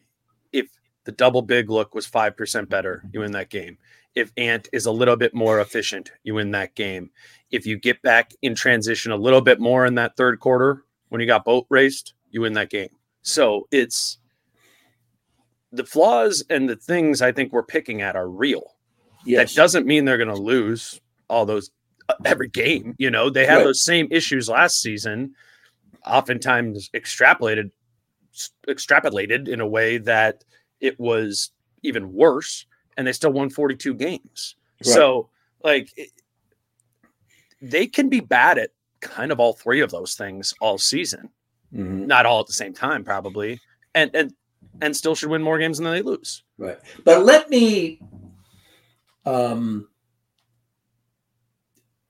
the double big look was five percent better, you win that game. If Ant is a little bit more efficient, you win that game. If you get back in transition a little bit more in that third quarter when you got boat raced, you win that game. So it's the flaws and the things I think we're picking at are real. yes. That doesn't mean they're going to lose all those uh, every game. You know, they had Right. those same issues last season, oftentimes extrapolated extrapolated in a way that it was even worse, and they still won 42 games. Right. So, like, it, they can be bad at kind of all three of those things all season Mhm. not all at the same time probably and and and still should win more games than they lose Right. But let me um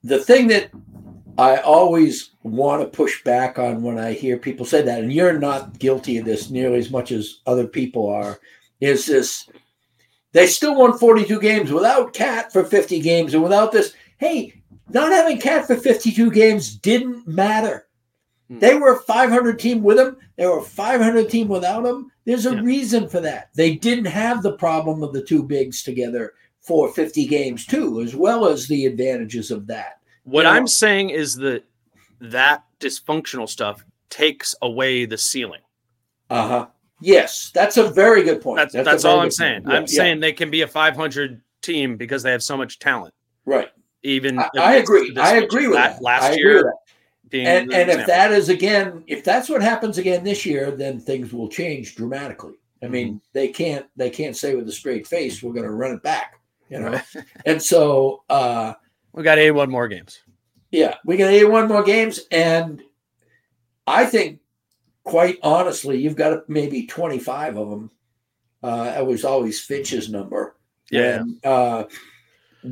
the thing that I always want to push back on when I hear people say that, and you're not guilty of this nearly as much as other people are, is this they still won 42 games without KAT for 50 games and without this. Hey, not having KAT for 52 games didn't matter. Hmm. They were a 500 team with him. They were a 500 team without him. There's a Yeah. reason for that. They didn't have the problem of the two bigs together for 50 games too, as well as the advantages of that. what You know- i'm saying is that that dysfunctional stuff takes away the ceiling Uh huh. Yes, that's a very good point. that's a that's, all i'm saying point. I'm yeah, saying they can be a 500 team because they have so much talent right. even I, I agree. I agree with that. last year that. being And and if that is again, if that's what happens again this year, then things will change dramatically. I mean, Mm-hmm. they can't they can't say with a straight face we're going to run it back, you know. and so uh we got 81 more games Yeah, we got 81 more games, and I think, quite honestly, you've got maybe 25 of them. Uh, that was always Finch's number. Yeah. When, uh,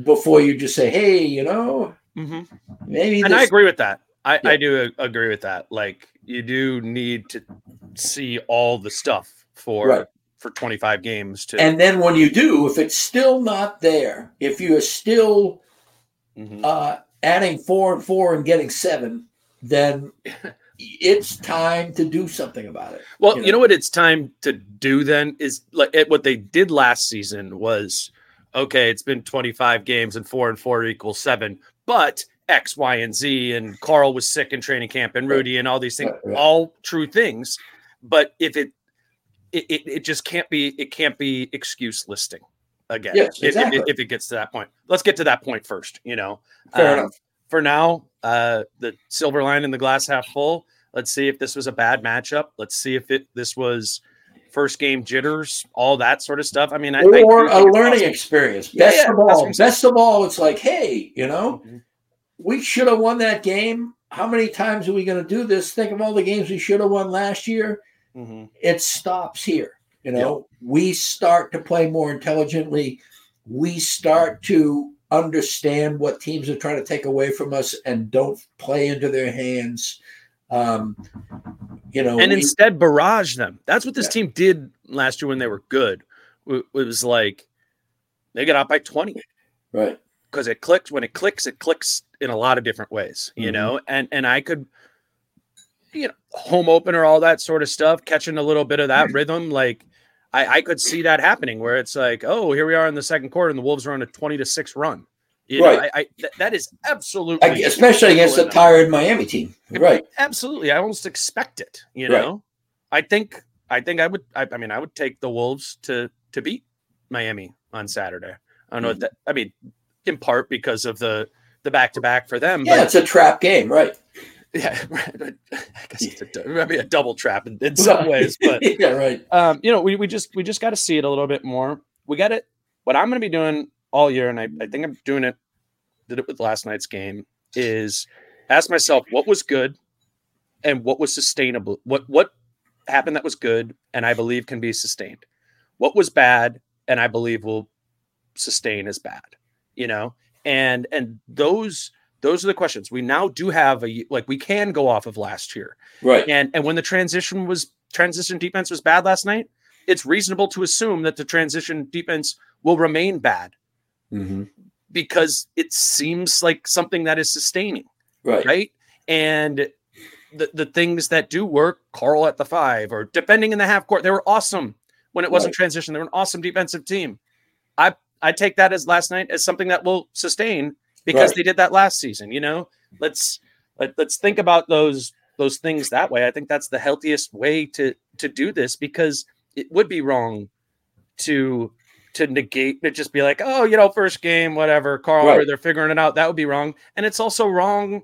before you just say, "Hey, you know, hmm maybe," and i agree with that I, Yeah. I do agree with that like you do need to see all the stuff for Right. for 25 games to And then when you do, if it's still not there, if you are still Mhm. uh, adding four and four and getting seven, then it's time to do something about it. Well, you you know. know. what it's time to do then is like it, what they did last season was okay, it's been 25 games and 4 and 4 equals 7, but X, Y, and Z, and Karl was sick in training camp, and Rudy, and all these things, right, right. all true things. But if it, it, it, it just can't be, it can't be excuse listing again. Yes, exactly. if, if, if, it gets to that point, let's get to that point first. You know, fair um, enough. For now, uh, the silver line in the glass half full. Let's see if this was a bad matchup. Let's see if it this was first game jitters, all that sort of stuff. I mean, I, or I a learning awesome. experience. Best yeah, of all, best of all, it's like, hey, you know, mm-hmm. we should have won that game. How many times are we going to do this? Think of all the games we should have won last year. Mm-hmm. It stops here. You know, yep. we start to play more intelligently. We start to understand what teams are trying to take away from us and don't play into their hands. Um, you know, and we, instead barrage them. That's what this yeah. team did last year when they were good. It was like they got out by 20. Right. Because it clicks when it clicks, it clicks in a lot of different ways, you mm-hmm. know, and and I could you know, home opener, all that sort of stuff, catching a little bit of that rhythm. Like I, I could see that happening where it's like, oh, here we are in the second quarter, and the Wolves are on a 20 to 6 run. You right. Know, I, I th- that is absolutely, I, especially against a tired Miami team. Right. Absolutely. I almost expect it. You know. I think, I think I would, I, I, mean, I would take the Wolves to, to beat Miami on Saturday. I don't know mm-hmm. that, I mean, in part because of the, the back to back for them. Yeah. But, it's a trap game. Right. Yeah, I guess it's a, I mean, a double trap in, in some ways, but yeah, right. Um, you know, we, we just we just got to see it a little bit more. We got it. What I'm going to be doing all year, and I, I think I'm doing it. Did it with last night's game. Is ask myself what was good, and what was sustainable. What what happened that was good, and I believe can be sustained. What was bad, and I believe will sustain as bad. You know, and and those those are the questions. We now do have a like we can go off of last year. Right. And and when the transition was transition defense was bad last night, it's reasonable to assume that the transition defense will remain bad. Mm-hmm. Because it seems like something that is sustaining. Right. Right. And the, the things that do work, Karl at the five or defending in the half court, they were awesome when it wasn't right. transition. They were an awesome defensive team. I I take that as last night as something that will sustain because right. they did that last season. You know, let's let, let's think about those those things that way. I think that's the healthiest way to to do this because it would be wrong to to negate to just be like, oh, you know, first game, whatever, Karl, right. they're figuring it out. That would be wrong, and it's also wrong.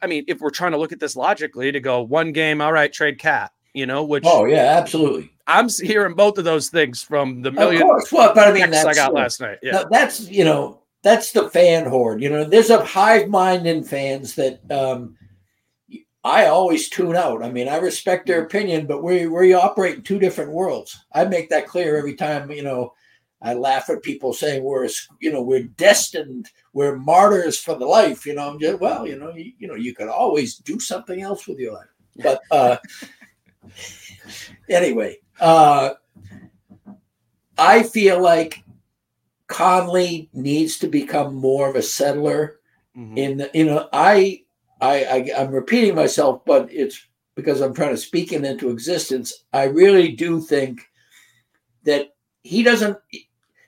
I mean, if we're trying to look at this logically, to go one game, all right, trade KAT, you know, which oh yeah, absolutely. I'm hearing both of those things from the million. Of course, well, but I mean, I got last night. Yeah, that's you know, that's the fan horde. You know, there's a hive mind in fans that um, I always tune out. I mean, I respect their opinion, but we we operate in two different worlds. I make that clear every time. You know, I laugh at people saying we're you know we're destined, we're martyrs for the life. You know, I'm just well, you know, you, you know, you could always do something else with your life. But uh, anyway, uh, I feel like Conley needs to become more of a settler. Mm-hmm. In the, you know, I, I, I, I'm repeating myself, but it's because I'm trying to speak it into existence. I really do think that he doesn't.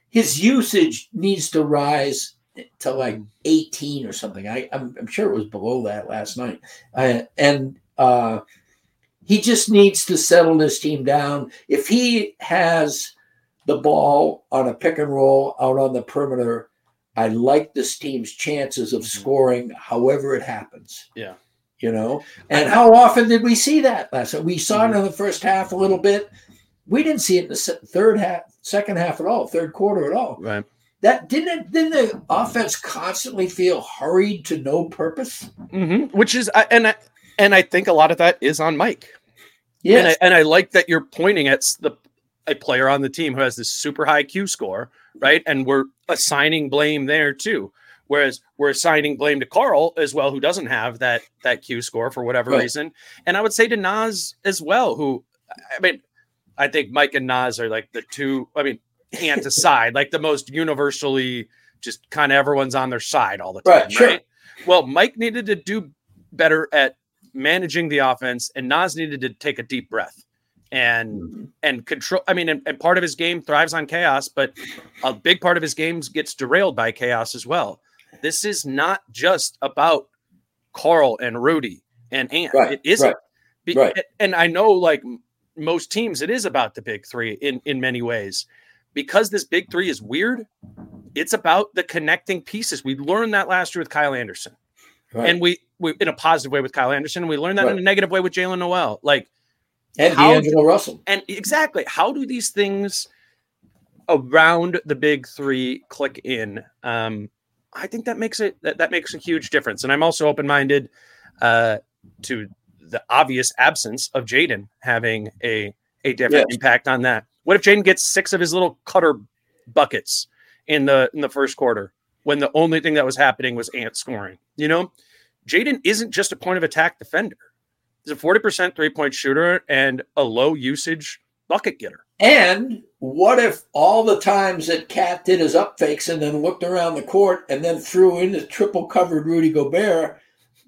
His usage needs to rise to like 18 or something. I, I'm, I'm sure it was below that last night. I, and uh, he just needs to settle this team down. If he has the ball on a pick and roll out on the perimeter, I like this team's chances of mm-hmm. scoring however it happens. Yeah. You know, and how often did we see that last night? We saw mm-hmm. it in the first half a little bit. We didn't see it in the third half, second half at all, third quarter at all. Right. That didn't didn't the offense constantly feel hurried to no purpose? Mm-hmm. Which is, and I, and I think a lot of that is on Mike. Yeah, And and I like that you're pointing at the a player on the team who has this super high Q score, right? And we're assigning blame there too. Whereas we're assigning blame to Karl as well, who doesn't have that that Q score for whatever right. reason. And I would say to Naz as well, who I mean, I think Mike and Naz are like the two, I mean, hand to side, like the most universally just kind of everyone's on their side all the time. Right, sure. right? Well, Mike needed to do better at managing the offense, and Naz needed to take a deep breath and mm-hmm. and control. I mean, and, and, part of his game thrives on chaos, but a big part of his games gets derailed by chaos as well. this is not just about Karl and Rudy and Ant. Right, it isn't. Right, Be- right. And I know, like most teams, it is about the big three in in many ways. Because this big three is weird, it's about the connecting pieces. We learned that last year with Kyle Anderson, right. and we we in a positive way with Kyle Anderson. We learned that in a negative way with Jaylen Nowell Like and D'Angelo Russell. And exactly, how do these things around the big three click in? Um, I think that makes it that, that makes a huge difference. And I'm also open minded uh, to the obvious absence of Jaden having a a different yes. impact on that. What if Jaden gets six of his little cutter buckets in the in the first quarter when the only thing that was happening was Ant scoring? You know, Jaden isn't just a point of attack defender. He's a 40% three point shooter and a low usage bucket getter. And what if all the times that KAT did his up fakes and then looked around the court and then threw in the triple covered Rudy Gobert,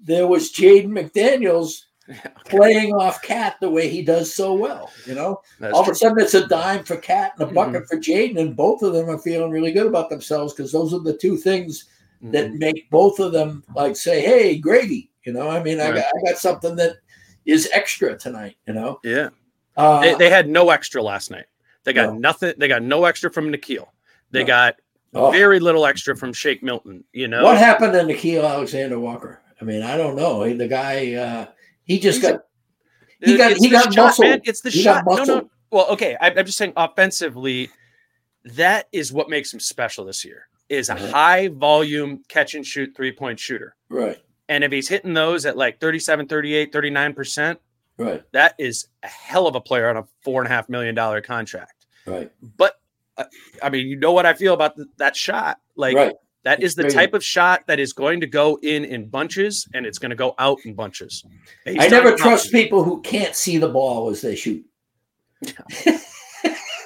there was Jaden McDaniels okay. playing off KAT the way he does so well. You know, That's all true. of a sudden it's a dime for KAT and a bucket mm-hmm. for Jaden, and both of them are feeling really good about themselves because those are the two things mm-hmm. that make both of them like say, "Hey, gravy." You know, I mean, right. I, got, I got something that is extra tonight. You know, yeah. Uh, they, they, had no extra last night. They got no. nothing. They got no extra from Nickeil. They no. got oh. very little extra from Shake Milton. You know what happened to Nickeil Alexander Walker? I mean, I don't know. The guy, uh, he just He's got. A, he got. He got shot, muscle. Man. It's the he shot. No, no. Well, okay. I, am just saying offensively, that is what makes him special this year. Is a right. high volume catch and shoot three point shooter. Right. And if he's hitting those at like 37, 38, 39 percent, Right. That is a hell of a player on a four and a half million dollar contract. Right. But uh, I mean, you know what I feel about th- that shot. Like right. that is the crazy. type of shot that is going to go in in bunches and it's going to go out in bunches. I never trust people who can't see the ball as they shoot.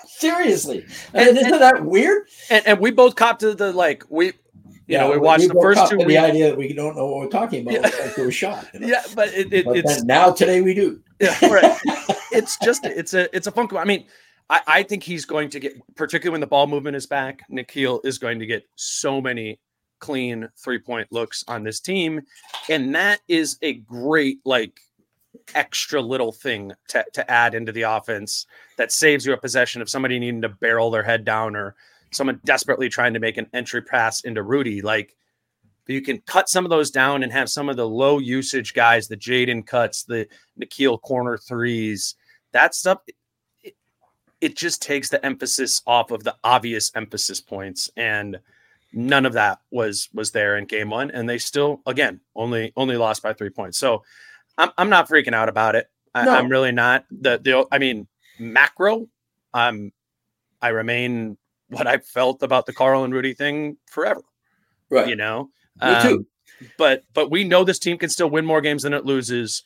Seriously, and, isn't and, that weird? And, and we both copped to the like we you yeah, know, we watched the first two. The idea that we don't know what we're talking about, yeah. like we shot. You know? Yeah, but, it, it, but it's now today we do. Yeah, right. it's just it's a it's a funk. I mean, I, I think he's going to get, particularly when the ball movement is back. Nickeil is going to get so many clean three point looks on this team, and that is a great like extra little thing to, to add into the offense that saves you a possession of somebody needing to barrel their head down or someone desperately trying to make an entry pass into Rudy. Like you can cut some of those down and have some of the low usage guys, the Jaden cuts, the Nickeil corner threes, that stuff. It, it just takes the emphasis off of the obvious emphasis points, and none of that was was there in game one. And they still, again, only only lost by three points. So I'm I'm not freaking out about it. I, no. I'm really not. The the I mean macro, I'm I remain what I felt about the Karl and Rudy thing forever. Right. You know? Me um, too. But but we know this team can still win more games than it loses,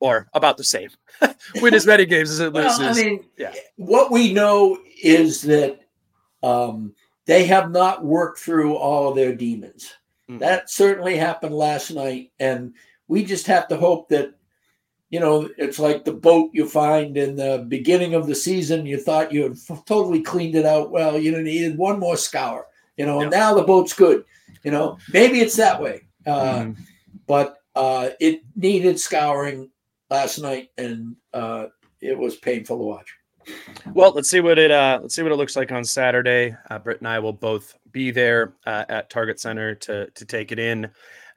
or about the same. win as many games as it well, loses. I mean, yeah. what we know is that um, they have not worked through all of their demons. Mm-hmm. That certainly happened last night, and we just have to hope that you know, it's like the boat you find in the beginning of the season. You thought you had totally cleaned it out. Well, you needed one more scour, you know, and now the boat's good. You know, maybe it's that way. Uh, mm-hmm. But uh, it needed scouring last night, and uh, it was painful to watch. Well, let's see what it uh, let's see what it looks like on Saturday. Uh, Britt and I will both be there uh, at Target Center to to take it in.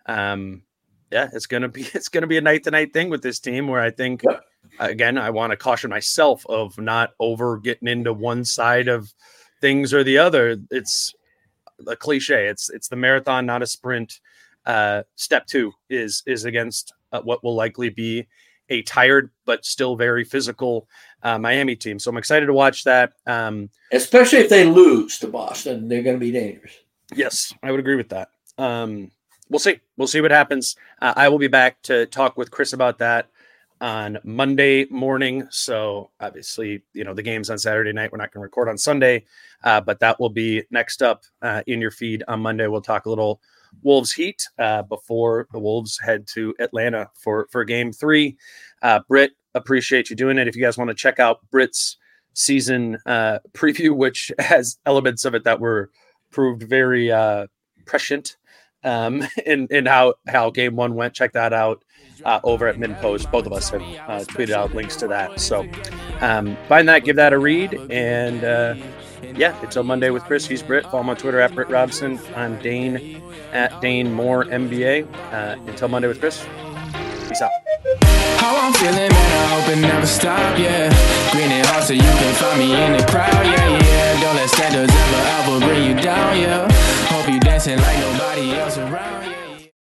Um, yeah, it's gonna be it's gonna be a night to night thing with this team where I think yep. again I want to caution myself of not over getting into one side of things or the other. It's a cliche. It's it's the marathon, not a sprint. Uh, step two is is against uh, what will likely be a tired but still very physical uh, Miami team. So I'm excited to watch that. Um, Especially if they lose to Boston, they're going to be dangerous. Yes, I would agree with that. Um, we'll see. We'll see what happens. Uh, I will be back to talk with Chris about that on Monday morning. So obviously, you know, the game's on Saturday night. We're not going to record on Sunday, uh, but that will be next up uh, in your feed on Monday. We'll talk a little Wolves Heat uh, before the Wolves head to Atlanta for for Game Three. Uh, Britt, appreciate you doing it. If you guys want to check out Britt's season uh, preview, which has elements of it that were proved very prescient um, and in how how game one went. Check that out uh, over at MinnPost. Both of us have uh, tweeted out links to that. So um, find that, give that a read, and uh, yeah, until Monday with Chris. He's Britt. Follow him on Twitter at Britt Robson. I'm Dane at Dane Moore NBA. Uh, until Monday with Chris. Peace out. How I'm feeling, man, I hope it never stop, yeah. Green and so you can find me in the crowd, yeah, yeah. Don't let standards ever, ever bring you down, yeah. You dancing like nobody else around.